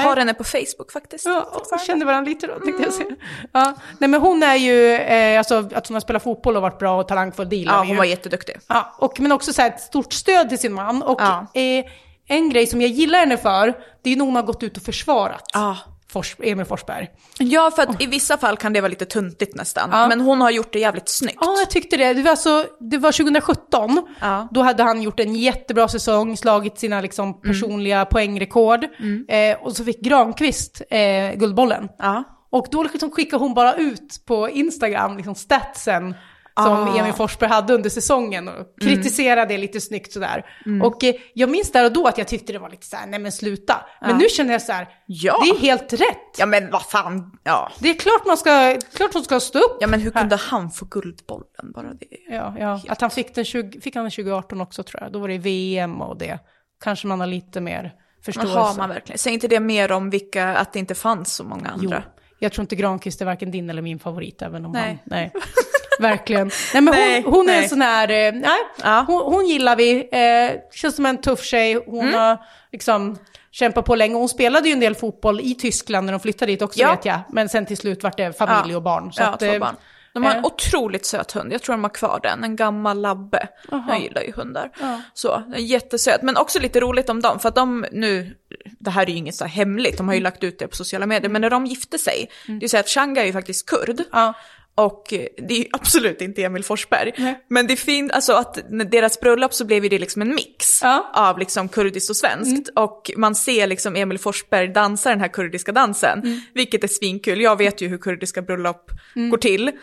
Har henne på Facebook faktiskt. Ja, och kände varandra lite då, tänkte jag säga. Ja. Nej, men hon är ju, eh, alltså att hon har spelat fotboll och varit bra och talangfull, det Ja, hon ju. var jätteduktig. Ja, och, men också så här, ett stort stöd till sin man. Och Ja. eh, en grej som jag gillar henne för, det är när hon har gått ut och försvarat Ja. Fors, Emil Forsberg. Ja, för att i vissa fall kan det vara lite tuntigt nästan. Ja. Men hon har gjort det jävligt snyggt. Ja, jag tyckte det. Det var, alltså, det var 2017. Ja. Då hade han gjort en jättebra säsong, slagit sina liksom, personliga poängrekord. Eh, och så fick Granqvist eh, Guldbollen. Ja. Och då liksom skickade hon bara ut på Instagram liksom statsen som Ah. Emil Forsberg hade under säsongen och kritiserade det lite snyggt sådär. Och eh, jag minns där och då att jag tyckte det var lite såhär, nej men sluta. Men nu känner jag så här, Ja. det är helt rätt. Ja, men vad fan. Ja. Det är klart man ska, klart hon ska stå upp. Ja, men hur här. kunde han få Guldbollen? Bara det. Ja, ja. att han fick den 20, fick han den 2018 också tror jag. Då var det VM och det. Kanske man har lite mer förståelse. Jaha, man verkligen. Säg inte det mer om vilka, att det inte fanns så många Jo, andra. Jag tror inte Granqvist är varken din eller min favorit, även om Nej. han... Nej. (laughs) Verkligen. Nej, men Nej, hon, hon är nej. en sån här... Eh, nej, Ja. hon, hon gillar vi. Eh, känns som en tuff tjej. Hon Mm. har liksom kämpat på länge. Hon spelade ju en del fotboll i Tyskland när de flyttade dit också, Ja. vet jag. Men sen till slut vart det familj Ja. och barn. Så att, eh, barn. De har en eh, otroligt söt hund, jag tror de har kvar den, en gammal labbe. Jag gillar ju hundar. Ja. Så, jättesöt. Men också lite roligt om dem, för att de nu, det här är ju inget så hemligt, de har ju Mm. lagt ut det på sociala medier, men när de gifte sig, det är ju så att Changa är ju faktiskt kurd. Ja. Och det är ju absolut inte Emil Forsberg. Nej. Men det finns, alltså att deras bröllop så blev ju det liksom en mix Ja. Mm. av liksom kurdiskt och svenskt. Och man ser liksom Emil Forsberg dansa den här kurdiska dansen, Mm. vilket är svinkul. Jag vet ju hur kurdiska bröllop Mm. går till. Eh,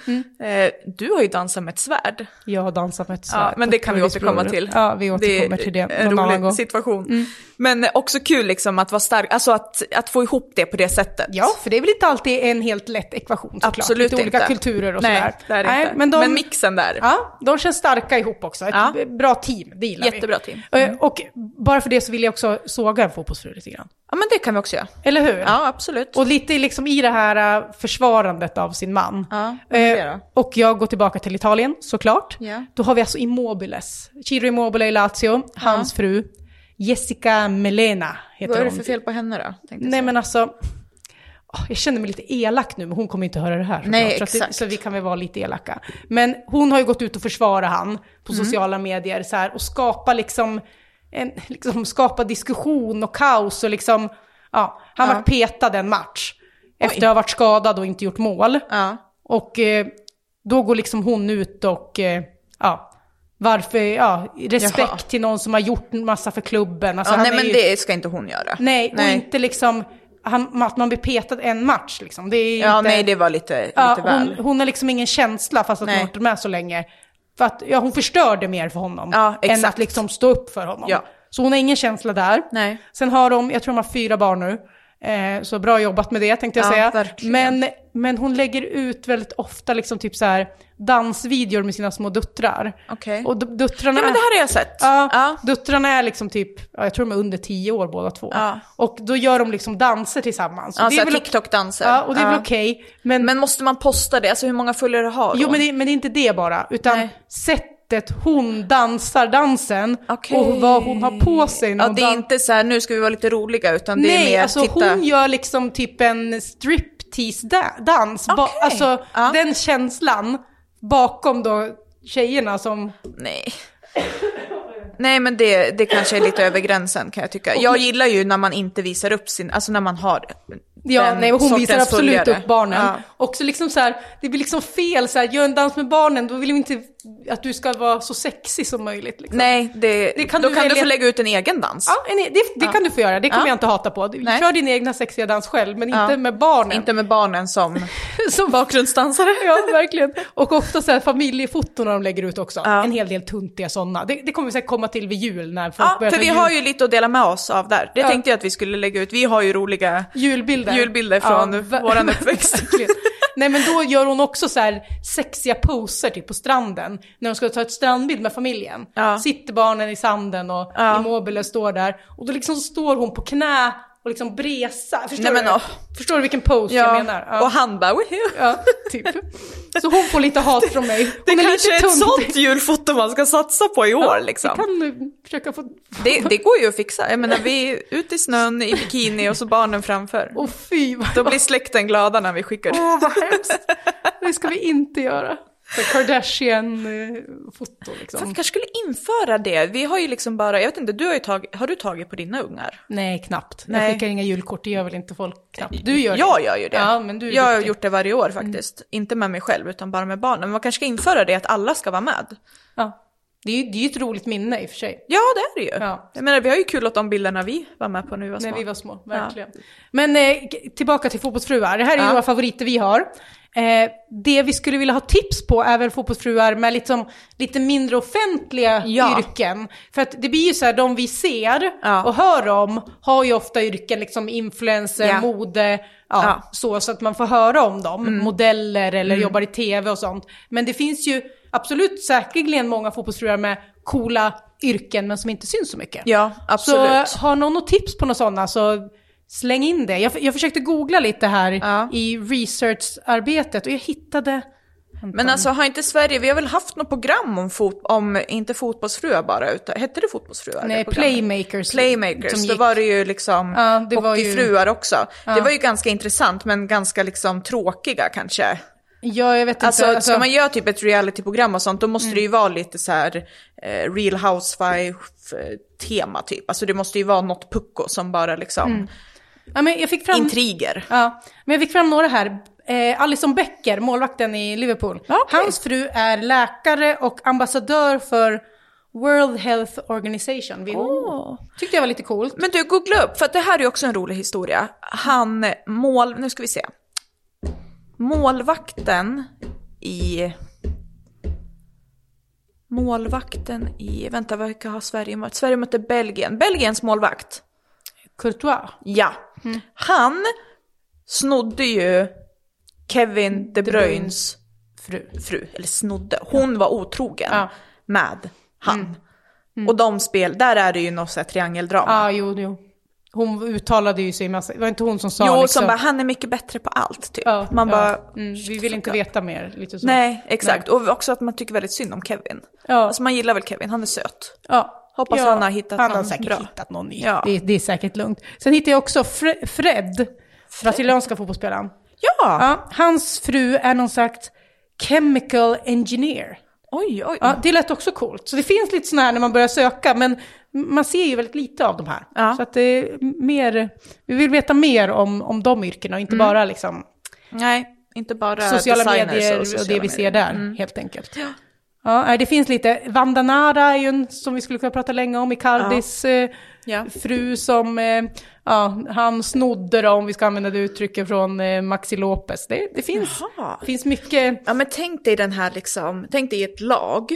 du har ju dansat med ett svärd. Jag har dansat med ett svärd. Ja, men det kan vi återkomma till. Ja, vi återkommer till det en någon rolig gång. situation. Men eh, också kul liksom att vara stark, alltså att, att få ihop det på det sättet. Ja, för det är väl inte alltid en helt lätt ekvation såklart. Absolut Lite olika inte. kulturer och Nej, sådär. Nej, inte. Men, de, Men mixen där. Ja, de känns starka ihop också. Ett Ja. bra team, det gillar Jättebra vi. team. Eh, Och bara för det så vill jag också såga en fotbollsfru lite grann. Ja men det kan vi också göra. Eller hur? Ja absolut. Och lite liksom i det här eh, försvarandet av sin man. Ja, Eh, och jag går tillbaka till Italien, såklart. Ja. Då har vi alltså Immobiles. Ciro Immobile i Lazio, hans fru. Jessica Melena heter Vad är det hon. för fel på henne då? Nej men alltså, Jag känner mig lite elak nu, men hon kommer inte höra det här. Nej, så, det, så vi kan väl vara lite elaka. Men hon har ju gått ut och försvarat han på Mm. sociala medier så här, och skapa liksom, en, liksom skapa diskussion och kaos och liksom, ja, han Ja. vart petad en match. Efter att ha varit skadad och inte gjort mål. Ja. Och eh, då går liksom hon ut och, eh, ja, varför, ja, respekt Jaha. till någon som har gjort en massa för klubben. Alltså, Ja, nej men ju, det ska inte hon göra. nej, och nej. inte liksom, han, att man blir petad en match liksom. Det är Ja, inte, nej det var lite, ja, lite väl. hon, hon har liksom ingen känsla fast att Nej. hon har varit med så länge. För att, ja, hon förstörde mer för honom Ja, än att liksom stå upp för honom. Ja. Så hon har ingen känsla där. Nej. Sen har de, jag tror de har fyra barn nu. Eh, så bra jobbat med det tänkte jag Ja, säga. verkligen. Men, men hon lägger ut väldigt ofta liksom typ så här dansvideor med sina små döttrar. Okej. Och d- döttrarna... Ja men det här har jag sett. Ja, Ja. döttrarna är liksom typ, ja, jag tror de är under tio år båda två. Ja. Och då gör de liksom danser tillsammans. Ja, det så är här väl, TikTok-danser. ja, och det är väl Ja. okej. Men, Men måste man posta det? Alltså hur många följare har hon? jo, men det, men det är inte det bara. Utan Nej. Sättet hon dansar dansen Okej. och vad hon har på sig när Ja, det är inte så här, nu ska vi vara lite roliga, utan det är Nej, mer, alltså titta. hon gör liksom typ en striptease-dans. Okej. Alltså Ja. den känslan bakom då tjejerna som... Nej. Nej men det, det kanske är lite över gränsen kan jag tycka. Jag gillar ju när man inte visar upp sin, alltså när man har Ja, nej, hon visar absolut upp barnen. Ja. Också liksom så här, det blir liksom fel så här, gör en dans med barnen, då vill vi inte att du ska vara så sexig som möjligt. Liksom. Nej, det, Det kan då du kan du välja- få lägga ut en egen dans. Ja, en, det, det kan du få göra, det kommer Ja. jag inte hata på. Nej. Kör din egna sexiga dans själv, men inte Ja. med barnen. Inte med barnen som (laughs) som bakgrundsdansare. Ja, verkligen. Och ofta så här familjefoton de lägger ut också. Ja. En hel del tuntiga sådana. Det, det kommer vi säkert komma till vid jul när folk Ja, börjar för vi jul, har ju lite att dela med oss av där. Det Ja. tänkte jag att vi skulle lägga ut. Vi har ju roliga julbilder. Julbilder från ver- våran (laughs) uppväxt. Nej men då gör hon också så här sexiga poser typ på stranden. När de ska ta ett strandbild med familjen. Ja. Sitter barnen i sanden och Ja. Immobile står där. Och då liksom står hon på knä och liksom bresar. Förstår, Nej, men, du? åh. Förstår du vilken pose jag menar? Ja. och han bara, "Woohoo." ja, typ. Så hon får lite hat från mig. Hon Det är kanske är ett tunt. sånt julfoto man ska satsa på i år liksom. Vi kan försöka få... Det, det går ju att fixa. Jag menar, vi är ute i snön i bikini och så barnen framför. Åh fy vad... Då blir släkten glada när vi skickar. Åh vad hemskt. Det ska vi inte göra. Kardashian-foto liksom. Vi kanske skulle införa det. Vi har ju liksom bara, jag vet inte, du har ju tagit, har du tagit på dina ungar? Nej, knappt. Nej. Jag skickar inga julkort, det gör väl inte folk knappt. Du gör det. Jag gör ju det. Ja, men du jag har gjort det varje år faktiskt. Inte med mig själv utan bara med barnen. Men man kanske ska införa det att alla ska vara med. Ja. Det är ju det är ju ett roligt minne i och för sig. Ja, det är det ju. Ja. Jag menar, vi har ju kul åt de bilderna vi var med på när vi var små. När vi var små, verkligen. Men eh, tillbaka till fotbollsfruar. Det här är Ja. några favoriter vi har. Eh, det vi skulle vilja ha tips på är väl fotbollsfruar med liksom, lite mindre offentliga Ja. yrken. För att det blir ju så här, de vi ser Ja. och hör om har ju ofta yrken, liksom influencer, Ja. mode. Mm. så, så att man får höra om dem. Modeller eller jobbar i tv och sånt. Men det finns ju absolut säkerligen många fotbollsfruar med coola yrken men som inte syns så mycket. Ja, absolut. Så har någon något tips på något sådana så släng in det. Jag, jag försökte googla lite här Ja. i researcharbetet och jag hittade... Men alltså har inte Sverige, vi har väl haft något program om, fot, om inte fotbollsfruar bara, utan hette det fotbollsfruar? Nej, det? Playmakers. Playmakers, som då gick- var det ju liksom Ja, det var ju- hockeyfruar också. Det var ju ganska intressant men ganska liksom tråkiga kanske. Ja, jag vet inte. Alltså, Alltså, ska man göra typ ett realityprogram och sånt, då måste det ju vara lite så här eh, real housewife-tema typ. Alltså det måste ju vara något pucko som bara liksom, ja, men jag fick fram... intriger. Ja, men jag fick fram några här. Eh, Alison Becker, målvakten i Liverpool. Okej. Hans fru är läkare och ambassadör för World Health Organization, WHO. Åh. Tyckte jag var lite coolt. Men du, googla upp, för att det här är också en rolig historia. Han, mål, nu ska vi se. Målvakten i... Målvakten i, vänta vilka har Sverige mött? Sverige mötte Belgien. Belgiens målvakt. Courtois. Ja. Han snodde ju Kevin De Bruynes Fru. fru, eller snodde. Hon var otrogen Ja. med han. Och de spel, där är det ju något så här triangeldrama. Ja, jo, jo. Hon uttalade ju sig massa... Det var inte hon som sa Jo, liksom... som bara, han är mycket bättre på allt typ. Ja, man ja. bara, mm, vi vill inte veta mer, lite så. nej exakt. Och också att man tycker väldigt synd om Kevin. Ja. Alltså man gillar väl Kevin, han är söt. Ja. Hoppas han har hittat Han har någon säkert bra. hittat någon ny. Ja. Det, det är säkert lugnt. Sen hittade jag också Fre- Fred brasilianska fotbollsspelaren. Ja! Ja, hans fru är någon slags chemical engineer. Oj, oj. Ja, det lät också coolt. Så det finns lite sådana här när man börjar söka, men man ser ju väldigt lite av de här. Ja. Så att det är mer, vi vill veta mer om, om de yrkena och inte Mm. bara liksom Nej, inte bara sociala medier och, sociala det vi ser medier. där, helt enkelt. Ja, nej, det finns lite. Vandanara är ju en som vi skulle kunna prata länge om, Icardis eh, Ja. fru som, eh, ja, han snodde då, om vi ska använda det uttrycket från eh, Maxi Lopez. Det, det finns, Jaha. finns mycket, Ja men tänk dig den här liksom, tänk dig ett lag.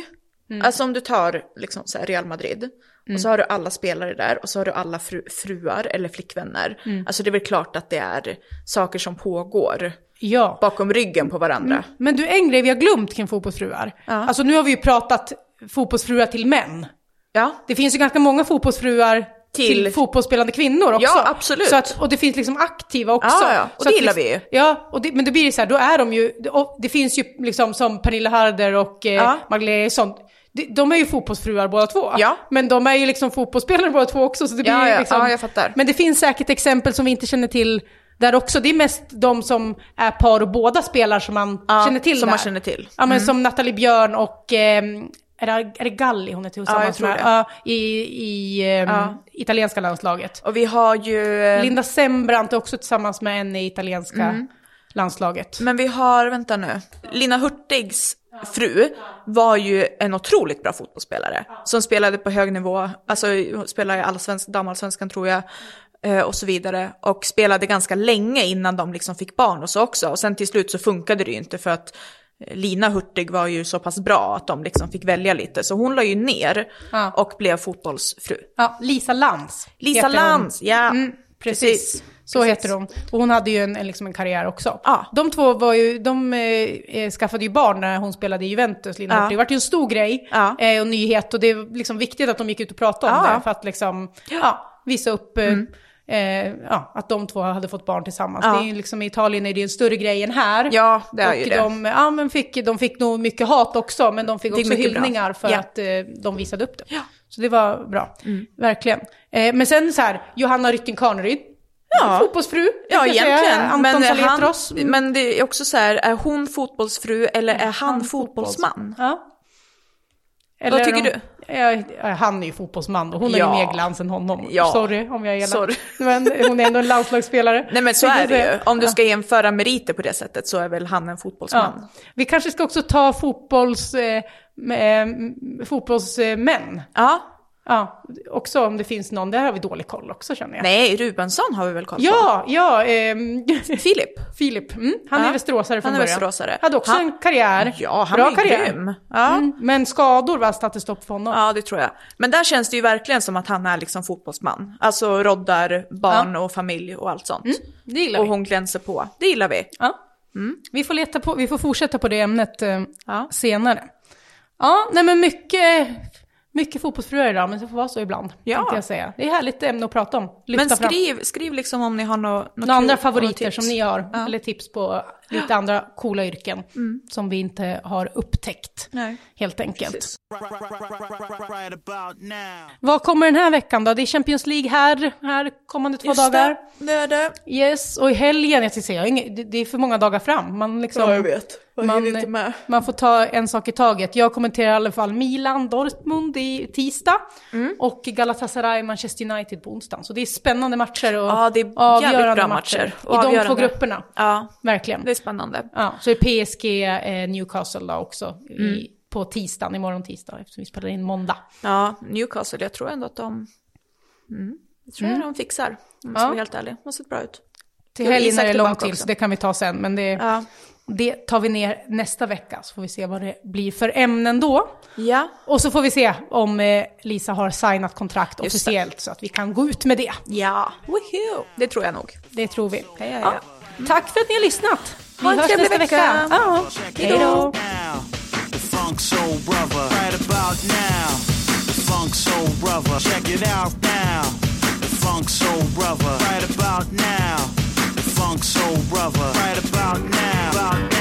Alltså om du tar liksom så Real Madrid. Och så har du alla spelare där och så har du alla fru, fruar eller flickvänner. Alltså det är väl klart att det är saker som pågår ja. bakom ryggen på varandra. Men du, en grej vi har glömt kring fotbollsfruar. Ja. Alltså nu har vi ju pratat fotbollsfruar till män. Ja, Det finns ju ganska många fotbollsfruar till, Till- fotbollsspelande kvinnor också. Ja, absolut. Så att, och det finns liksom aktiva också. Ja, ja, och Så det gillar liksom- vi ju. Ja, och det, men då blir det så här, då är de ju, det finns ju liksom som Pernilla Harder och eh, Ja. Magdalena Eriksson. De, är ju fotbollsfruar båda två. Ja. Men de är ju liksom fotbollsspelare båda två också. Så det blir Ja, ju ja, liksom, ja, jag fattar. Men det finns säkert exempel som vi inte känner till där också. Det är mest de som är par och båda spelar som man Ja, känner till som där. man känner till. Mm. Ja, men som Nathalie Björn och, ehm, är, det, är det Galli hon är tillsammans tror med? Ja, i i ehm, Ja. italienska landslaget. Och vi har ju... eh, Linda Sembrant är också tillsammans med en i italienska Mm. landslaget. Men vi har, vänta nu, Lina Hurtigs fru var ju en otroligt bra fotbollsspelare. Som spelade på hög nivå, alltså spelade i allsvensk, damallsvenskan tror jag. Eh, Och så vidare. Och spelade ganska länge innan de liksom fick barn och så också. Och sen till slut så funkade det ju inte för att eh, Lina Hurtig var ju så pass bra att de liksom fick välja lite. Så hon la ju ner Ja. och blev fotbollsfru. Ja, Lisa Lantz. Lisa. Lantz, ja. Mm, precis. Så Precis. heter hon. Och hon hade ju en, en, liksom en karriär också. Ja. De två var ju, de eh, eh, skaffade ju barn när hon spelade i Juventus, Lina Ja. Hurtig. Det var ju en stor grej eh, och nyhet och det är liksom viktigt att de gick ut och pratade om. Mm. det för att liksom, ja, visa upp eh, eh, ja, att de två hade fått barn tillsammans. Ja. Det är liksom, I Italien är det en större grej än här. Ja, det är och ju det. De, ja, men fick, de fick nog mycket hat också, men de fick Det också mycket bra. hyllningar för Ja. att eh, de visade upp det. Ja. Så det var bra, verkligen. Eh, men sen så här, Johanna Rytting Kaneryd, Ja. fotbollsfru. Ja, säga. egentligen. Anton Men, han, men det är också så här, är hon fotbollsfru eller är han, fotbollsman? Ja. Vad tycker om- du? Ja, ja, han är ju fotbollsman och hon Ja. ju mer glans än honom. Ja. Sorry om jag är elak. Sorry. (laughs) Men hon är ändå en landslagsspelare. Nej men så är det ju. Om du ska jämföra meriter på det sättet så är väl han en fotbollsman. Ja. Vi kanske ska också ta fotbolls, eh, eh, fotbollsmän. Ja. Ja, också om det finns någon. Där har vi dålig koll också känner jag. Nej, Rubensson har vi väl koll på? Ja, ja. ehm, (laughs) Filip? Filip, mm, han Ja. är västeråsare från Han är början. Hade också Han- en karriär. Ja, han Bra är karriär. grym. Ja. Mm, men skador var satte stopp för honom. ja, det tror jag. Men där känns det ju verkligen som att han är liksom fotbollsman. Alltså roddar barn och familj och allt sånt. Det gillar Och vi. hon glänser på. Det gillar vi. Ja. Vi, får leta på, vi får fortsätta på det ämnet eh, Ja. senare. Ja, nej men mycket, mycket fotbollsfruar idag, men det får vara så ibland. Ja. Jag säga. Det är härligt ämne att prata om. Lyfta Men fram. skriv, skriv liksom om ni har Några andra kul- favoriter som ni har, Ja. eller tips på lite andra coola yrken som vi inte har upptäckt, Nej. helt enkelt. Precis. Right about now. Vad kommer den här veckan då? Det är Champions League här, här kommande två Just dagar. det, det är det. Yes, och i helgen, jag säga, jag det är för många dagar fram. Man, liksom, vet. Jag man, inte med. man får ta en sak i taget. Jag kommenterar i alla fall Milan, Dortmund i tisdag Mm. och Galatasaray, Manchester United på onsdag. Så det är spännande matcher och Ja, det är jävligt avgörande bra matcher. matcher. I de två grupperna, Ja, verkligen. Det spännande. Ja, så är PSG eh, Newcastle då också Mm. i, på tisdagen, imorgon tisdag, eftersom vi spelar in måndag. Ja, Newcastle, jag tror ändå att de... Mm, jag tror de fixar, om jag ska vara helt ärlig. De har sett bra ut. Till helgen är det långt till, så det kan vi ta sen. Men det, Ja. det tar vi ner nästa vecka, så får vi se vad det blir för ämnen då. Ja, Och så får vi se om eh, Lisa har signat kontrakt Just officiellt så att vi kan gå ut med det. ja. Woohoo. Det tror jag nog. Det tror vi. Ja, ja, ja. Tack för att ni har lyssnat. Vi Ha en trevlig vecka. vecka. Ja. Check Hej it då. out now. The Funk Soul Brother. Right about now. The Funk Soul Brother. Check it out now. The Funk Soul Brother. Right about now. The Funk Soul Brother. Right about now. About